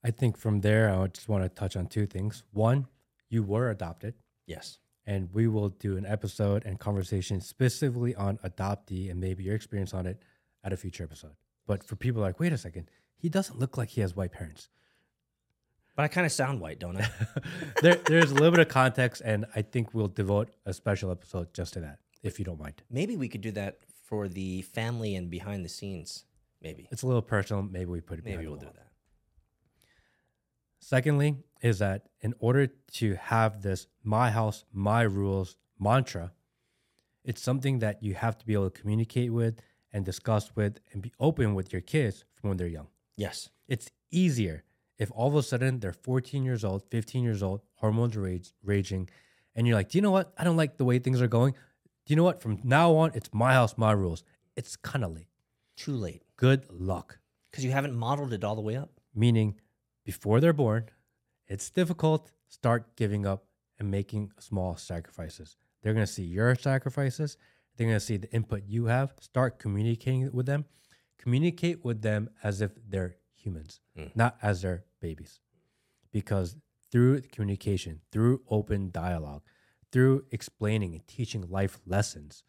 I think from there, I just want to touch on two things. One, you were adopted, Yes. and we will do an episode and conversation specifically on adoptee and maybe your experience on it at a future episode. But for people like, wait a second, he doesn't look like he has white parents. But I kind of sound white, don't I? [laughs] there, there's a little bit of context, and I think we'll devote a special episode just to that, if you don't mind. Maybe we could do that for the family and behind the scenes. Maybe. It's a little personal. Maybe we put it. Maybe we'll do that. Secondly, is that in order to have this my house, my rules mantra, it's something that you have to be able to communicate with and discuss with and be open with your kids from when they're young. Yes. It's easier if all of a sudden they're 14 years old, 15 years old, hormones are rage, raging, and you're like, do you know what? I don't like the way things are going. Do you know what? From now on, it's my house, my rules. It's kind of late. Too late. Good luck. Because you haven't modeled it all the way up. meaning before they're born, it's difficult. Start giving up and making small sacrifices. They're going to see your sacrifices. They're going to see the input you have. Start communicating with them. Communicate with them as if they're humans, Mm. not as their babies. Because through communication, through open dialogue, through explaining and teaching life lessons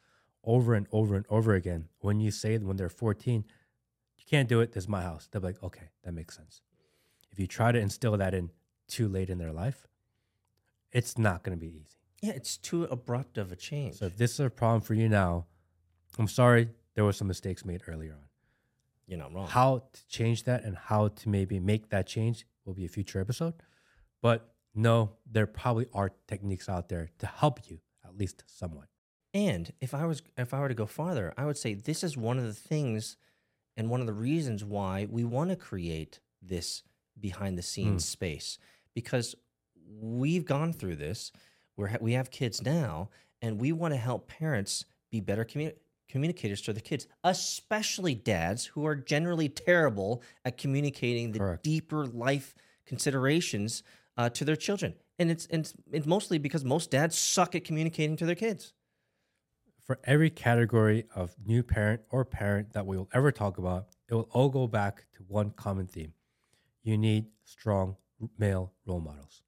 over and over and over again, when you say when they're 14, you can't do it. This is my house. They'll be like, okay, that makes sense. If you try to instill that in too late in their life, it's not going to be easy. Yeah, it's too abrupt of a change. So if this is a problem for you now, I'm sorry there were some mistakes made earlier on. You're not wrong. How to change that and how to maybe make that change will be a future episode. But no, there probably are techniques out there to help you at least somewhat. And if I was if I were to go farther, I would say this is one of the things and one of the reasons why we want to create this behind the scenes space because we've gone through this. We're ha- we have kids now and we want to help parents be better commu- communicators to their kids, especially dads who are generally terrible at communicating the Correct. deeper life considerations uh, to their children. And it's, and it's it's mostly because most dads suck at communicating to their kids. For every category of new parent or parent that we will ever talk about, it will all go back to one common theme. You need strong male role models.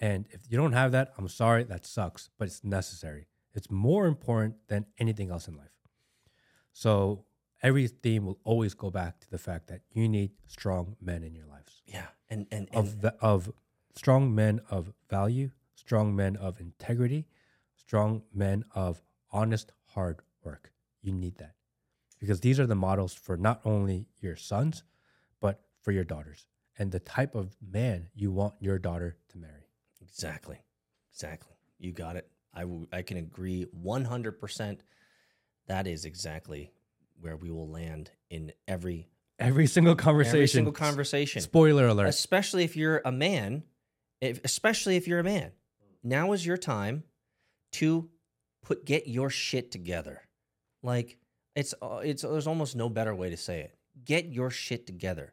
And if you don't have that, I'm sorry, that sucks, but it's necessary. It's more important than anything else in life. So every theme will always go back to the fact that you need strong men in your lives. Yeah, and and, and Of va- of strong men of value, strong men of integrity, strong men of honest hard work. You need that. Because these are the models for not only your sons, for your daughters and the type of man you want your daughter to marry. exactly, exactly. You got it. I w- I can agree one hundred percent. That is exactly where we will land in every Every single conversation. every single conversation. Spoiler alert. especially if you're a man, if, especially if you're a man. Now is your time to put get your shit together. Like it's uh, it's there's almost no better way to say it. Get your shit together.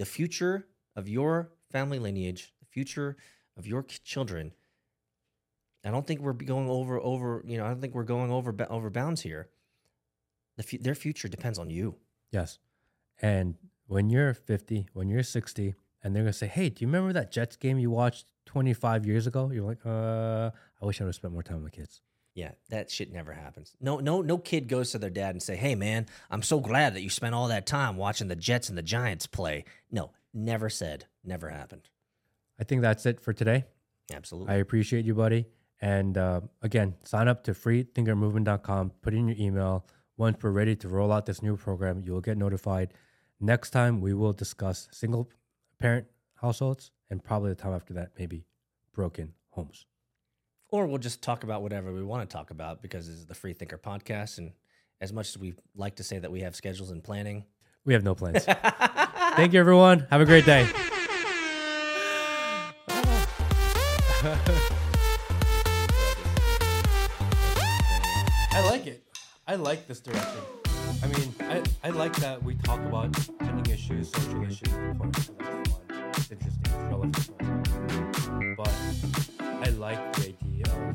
The future of your family lineage, the future of your children. I don't think we're going over over, you know, I don't think we're going over over bounds here. The their future depends on you. Yes. And when you're 50, when you're 60, and they're to say, hey, do you remember that Jets game you watched 25 years ago? You're like, uh, I wish I would have spent more time with my kids. Yeah, that shit never happens. No, no, no kid goes to their dad and say, "Hey, man, I'm so glad that you spent all that time watching the Jets and the Giants play." No, never said, never happened. I think that's it for today. Absolutely. I appreciate you, buddy. And uh, again, sign up to freethinkermovement.com, put in your email. Once we're ready to roll out this new program, you will get notified. Next time, we will discuss single parent households, and probably the time after that, maybe broken homes. Or we'll just talk about whatever we want to talk about because this is the Free Thinker podcast, and as much as we like to say that we have schedules and planning. We have no plans. [laughs] Thank you, everyone. Have a great day. [laughs] I like it. I like this direction. I mean, I, I like that we talk about trending issues, social issues, of course. That's fun. It's interesting. It's relevant. But I like of